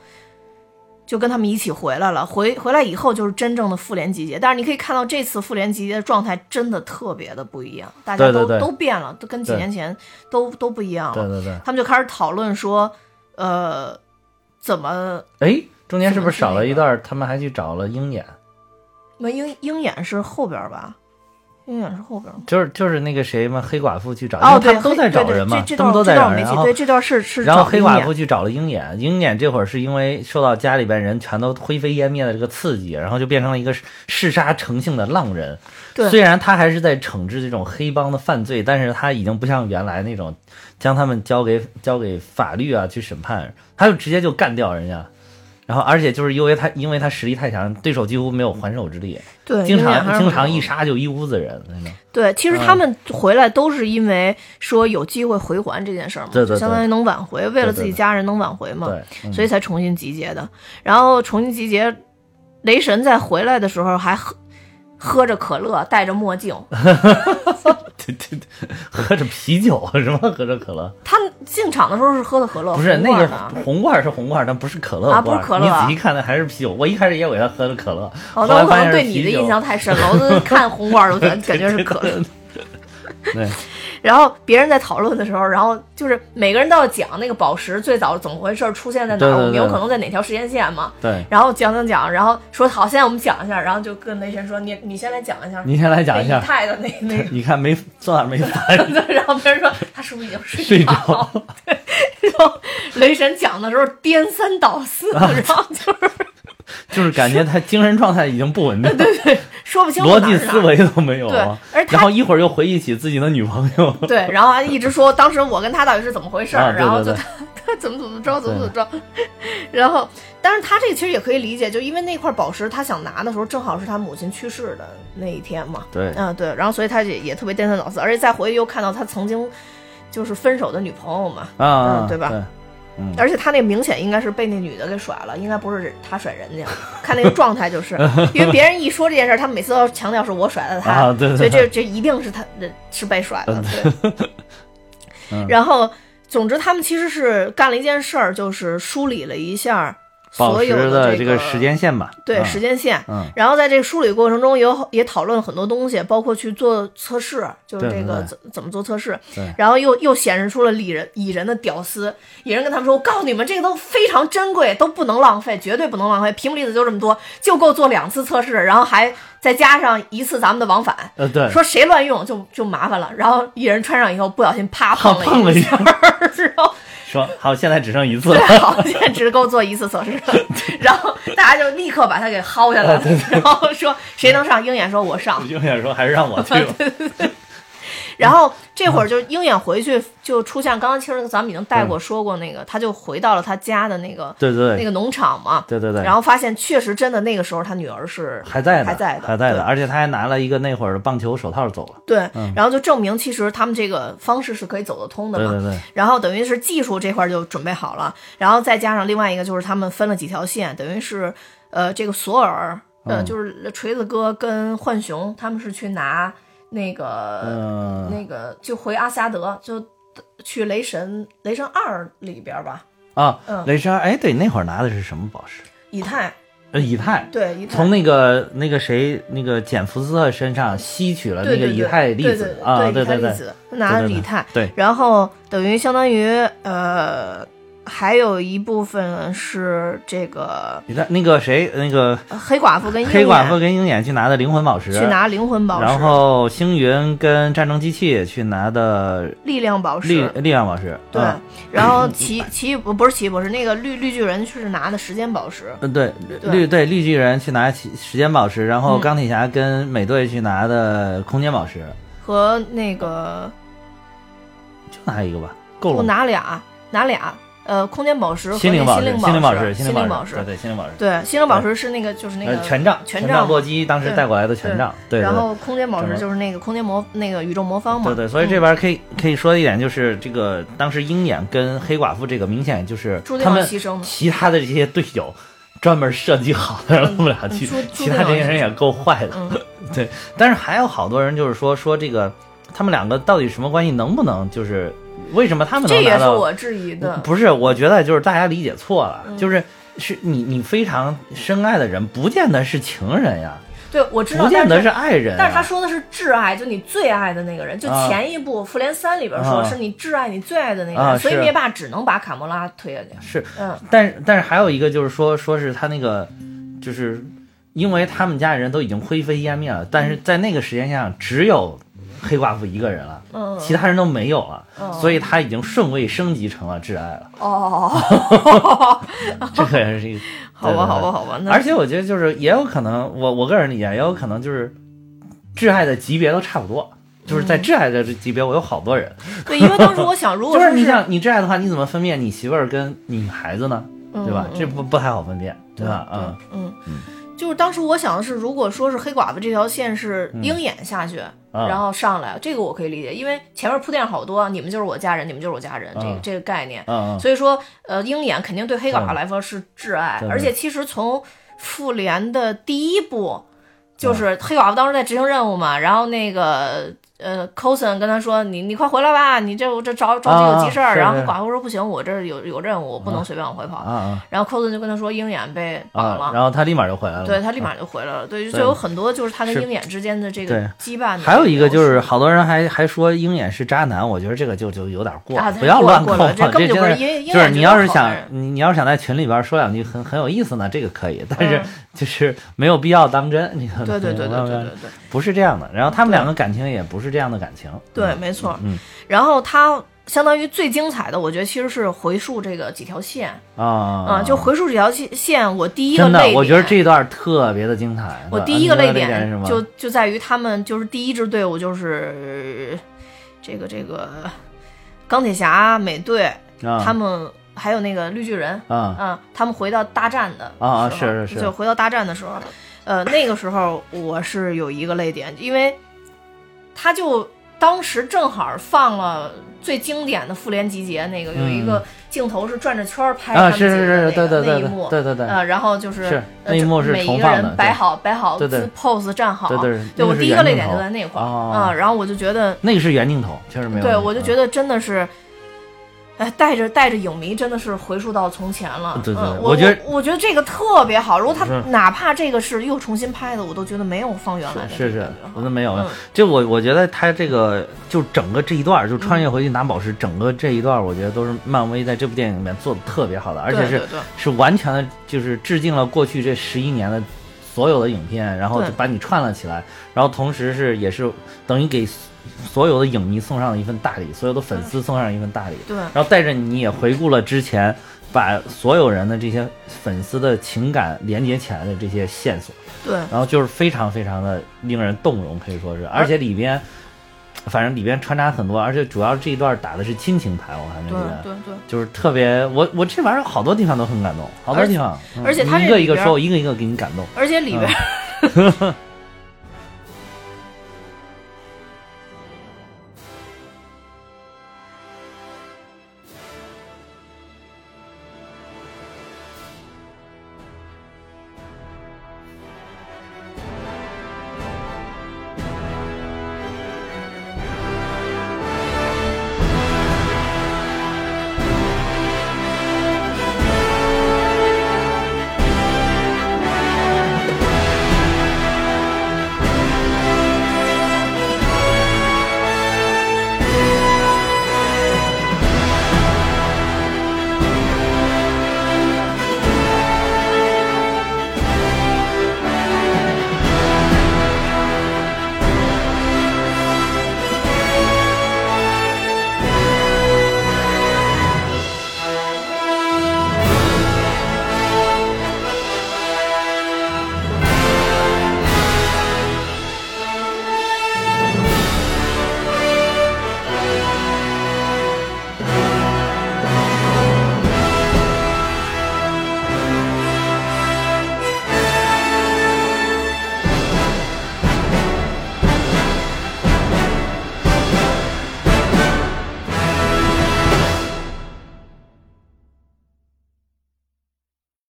就跟他们一起回来了，回回来以后就是真正的复联集结，但是你可以看到这次复联集结的状态真的特别的不一样，大家都都变了，都跟几年前都都不一样
了，对对对，
他们就开始讨论说，呃，怎么？
哎，中间是不是少了一段？他们还去找了鹰眼？
那鹰鹰眼是后边吧？鹰眼是后边，
就是就是那个谁嘛，黑寡妇去找，哦，他们都在找人嘛，他们都在找人。
对，这段是是。
然后黑寡妇去找了鹰眼，鹰眼这会儿是因为受到家里边人全都灰飞烟灭的这个刺激，然后就变成了一个嗜杀成性的浪人。
对，
虽然他还是在惩治这种黑帮的犯罪，但是他已经不像原来那种将他们交给交给法律啊去审判，他就直接就干掉人家。然后，而且就是因为他，因为他实力太强，对手几乎没有还手之力。
对，
经常经常一杀就一屋子人。
对，其实他们回来都是因为说有机会回还这件事儿嘛，
对对，
相当于能挽回，为了自己家人能挽回嘛，所以才重新集结的。然后重新集结，雷神在回来的时候还喝喝着可乐，戴着墨镜。[laughs]
对对对，喝着啤酒是吗？喝着可乐。
他进场的时候是喝的可乐，
不是那个红罐是红罐，但不是可乐啊，
不是可乐。
你仔细看那还是啤酒。我一开始也以为他喝的可乐，
哦，那我可能对你的印象太深了，我都 [laughs] 看红罐都感 [laughs] 感觉是可乐。
对。
然后别人在讨论的时候，然后就是每个人都要讲那个宝石最早怎么回事，出现在哪儿，我们有可能在哪条时间线嘛？
对。
然后讲讲讲，然后说好，现在我们讲一下，然后就跟雷神说：“你你先来讲一下。”
你先来讲一下。
太 [laughs] 的那那。
你看没坐哪没翻。[laughs]
然后别人说他是不是已经睡着了？对。然后雷神讲的时候颠三倒四，[laughs] 然后就是。
就是感觉他精神状态已经不稳定，
对对，说不清
逻辑思维都没有
对。
然后一会儿又回忆起自己的女朋友，[laughs]
对，然后还一直说当时我跟他到底是怎么回事
儿，
然后就他 [laughs] 他怎么怎么着怎么怎么着，[laughs] 然后但是他这个其实也可以理解，就因为那块宝石他想拿的时候正好是他母亲去世的那一天嘛，
对，
嗯对，然后所以他也也特别颠三倒四，而且再回去又看到他曾经就是分手的女朋友嘛，
啊，
对吧？
嗯，
而且他那明显应该是被那女的给甩了，应该不是他甩人家，[laughs] 看那个状态就是，[laughs] 因为别人一说这件事，他们每次都强调是我甩的他，所以这这一定是他是被甩了，对。然后，总之他们其实是干了一件事儿，就是梳理了一下。所有
的
这
个时间线吧，
对时间线，嗯，然后在这个梳理过程中，有也讨论了很多东西，包括去做测试，就是这个怎怎么做测试，然后又又显示出了蚁人蚁人的屌丝，蚁人跟他们说，我告诉你们，这个都非常珍贵，都不能浪费，绝对不能浪费，屏幕粒子就这么多，就够做两次测试，然后还再加上一次咱们的往返，
呃，对，
说谁乱用就就麻烦了，然后蚁人穿上以后不小心啪 [laughs]
碰了一
下，[laughs] 然后。
说好，现在只剩一次了。
好，现在只够做一次测试，[laughs] 然后大家就立刻把他给薅下来了，然后说谁能上？鹰眼说：“我上。”
鹰眼说：“还是让我去吧。[laughs] ”
然后这会儿就鹰眼回去就出现，刚刚其实咱们已经带过说过那个，他就回到了他家的那个
对对
那个农场嘛，
对对对，
然后发现确实真的那个时候他女儿是
还在的，
还在
的，还在的，而且他还拿了一个那会儿的棒球手套走了，
对，然后就证明其实他们这个方式是可以走得通的
嘛，对对对，
然后等于是技术这块就准备好了，然后再加上另外一个就是他们分了几条线，等于是呃这个索尔呃就是锤子哥跟浣熊他们是去拿。那个，那个就回阿斯加德，就去雷神雷神二里边吧。
啊，雷神二，哎，对，那会儿拿的是什么宝石？
以太。
呃，以太。
对，以太。
从那个那个谁，那个简福斯特身上吸取了那个以太粒子啊，对对对，
拿的以太。
对。
然后等于相当于呃。还有一部分是这个，
你看那个谁，那个
黑寡妇跟
黑寡妇跟鹰眼去拿的灵魂宝石，
去拿灵魂宝石，
然后星云跟战争机器去拿的
力量宝石，
力力量宝石，
对，然后奇 [coughs] 奇不不是奇异博士，那个绿绿巨人是拿的时间宝石，
嗯对绿对绿巨人去拿时时间宝石，然后钢铁侠跟美队去拿的空间宝石。
和那个。
就拿一个吧，够了。
我拿俩，拿俩。呃，空间宝石和心
灵宝石，心灵
宝
石，心灵
宝石，
对对，心灵宝石，
对，心灵宝石是那个，就是那个
权杖，
权
杖，洛基当时带过来的权杖，对。
然后空间宝石就是那个空间魔，那个宇宙魔方嘛。
对对，所以这边可以可以说一点，就是这个当时鹰眼跟黑寡妇这个明显就是他们其他的这些队友 [laughs] 专门设计好的让他们俩去，其他这些人也够坏的，[laughs] 对。但是还有好多人就是说说这个他们两个到底什么关系，能不能就是。为什么他们
这也是我质疑的？
不是，我觉得就是大家理解错了，就是是你你非常深爱的人，不见得是情人呀。
对，我知道，
不见得是爱人。
但是他说的是挚爱，就你最爱的那个人。就前一部《复联三》里边说是你挚爱你最爱的那个人，所以灭霸只能把卡莫拉推下去。
是，
嗯。
但是但是还有一个就是说，说是他那个，就是因为他们家人都已经灰飞烟灭了，但是在那个时间线只有。黑寡妇一个人了，嗯，其他人都没有了，所以他已经顺位升级成了挚爱了。
哦，[laughs]
这个也是一个，[laughs]
好吧，好吧，好吧。
而且我觉得就是也有可能，我我个人理解也有可能就是挚爱的级别都差不多，就是在挚爱的这级别，我有好多人。
对，因为当时我想，[laughs] 如果
就是你想你挚爱的话，你怎么分辨你媳妇儿跟你孩子呢？对吧？这不不太好分辨，对吧？嗯
嗯嗯。就是当时我想的是，如果说是黑寡妇这条线是鹰眼下去，然后上来，这个我可以理解，因为前面铺垫好多，你们就是我家人，你们就是我家人，这个这个概念。所以说，呃，鹰眼肯定对黑寡妇来说是挚爱，而且其实从复联的第一部，就是黑寡妇当时在执行任务嘛，然后那个。呃，cosen 跟他说：“你你快回来吧，你这我这着着急有急事儿。”然后寡妇说：“不行，我这有有任务，我不能随便往回跑。”然后 cosen 就跟他说：“鹰眼被绑了。”
然后他立马就回来了。
对他立马就回来了。对，就有很多就是他跟鹰眼之间的这个羁绊。
还有一个就是好多人还还说鹰眼是渣男，我觉得这个就就有点过，不要乱扣。
这根本就不是
就是你要是想你你要是想在群里边说两句很很有意思呢，这个可以，但是就是没有必要当真。你看，
对对对 [laughs] 对对对对，
不是这样的。然后他们两个感情也不是这样的感情。
对，没错。嗯，然后他相当于最精彩的，我觉得其实是回溯这个几条线啊
啊，
就回溯几条线。我第一个泪点，
我觉得这段特别的精彩。
我第一个
泪
点就就在于他们就是第一支队伍就是这个这个钢铁侠、美队，他们还有那个绿巨人
啊
啊，他们回到大战的
啊是是是，
就回到大战的时候，呃，那个时候我是有一个泪点，因为他就。当时正好放了最经典的复联集结，那个有一个镜头是转着圈拍他们
几个
那
个
那一幕，
对对对，
啊，然后就是
那一幕是
每一个人摆好摆好 pose 站好，
对
对，我第一个泪点就在那块儿啊，然后我就觉得
那个是原镜头，确实没有，
对我就觉得真的是。哎，带着带着影迷真的是回溯到从前了。
对对，
我
觉得
我觉得这个特别好。如果他哪怕这个是又重新拍的，我都觉得没有放原来的。
是是，我都没有。就我我觉得他这个就整个这一段就穿越回去拿宝石，整个这一段我觉得都是漫威在这部电影里面做的特别好的，而且是是完全的，就是致敬了过去这十一年的所有的影片，然后就把你串了起来，然后同时是也是等于给。所有的影迷送上了一份大礼，所有的粉丝送上一份大礼。
对，
然后带着你也回顾了之前，把所有人的这些粉丝的情感连接起来的这些线索。
对，
然后就是非常非常的令人动容，可以说是，而且里边，反正里边穿插很多，而且主要这一段打的是亲情牌，我感觉
得，对对，
就是特别，我我这玩意儿好多地方都很感动，好多地方，
而且他
一个一个说，我一个一个给你感动，
而且里边。[laughs]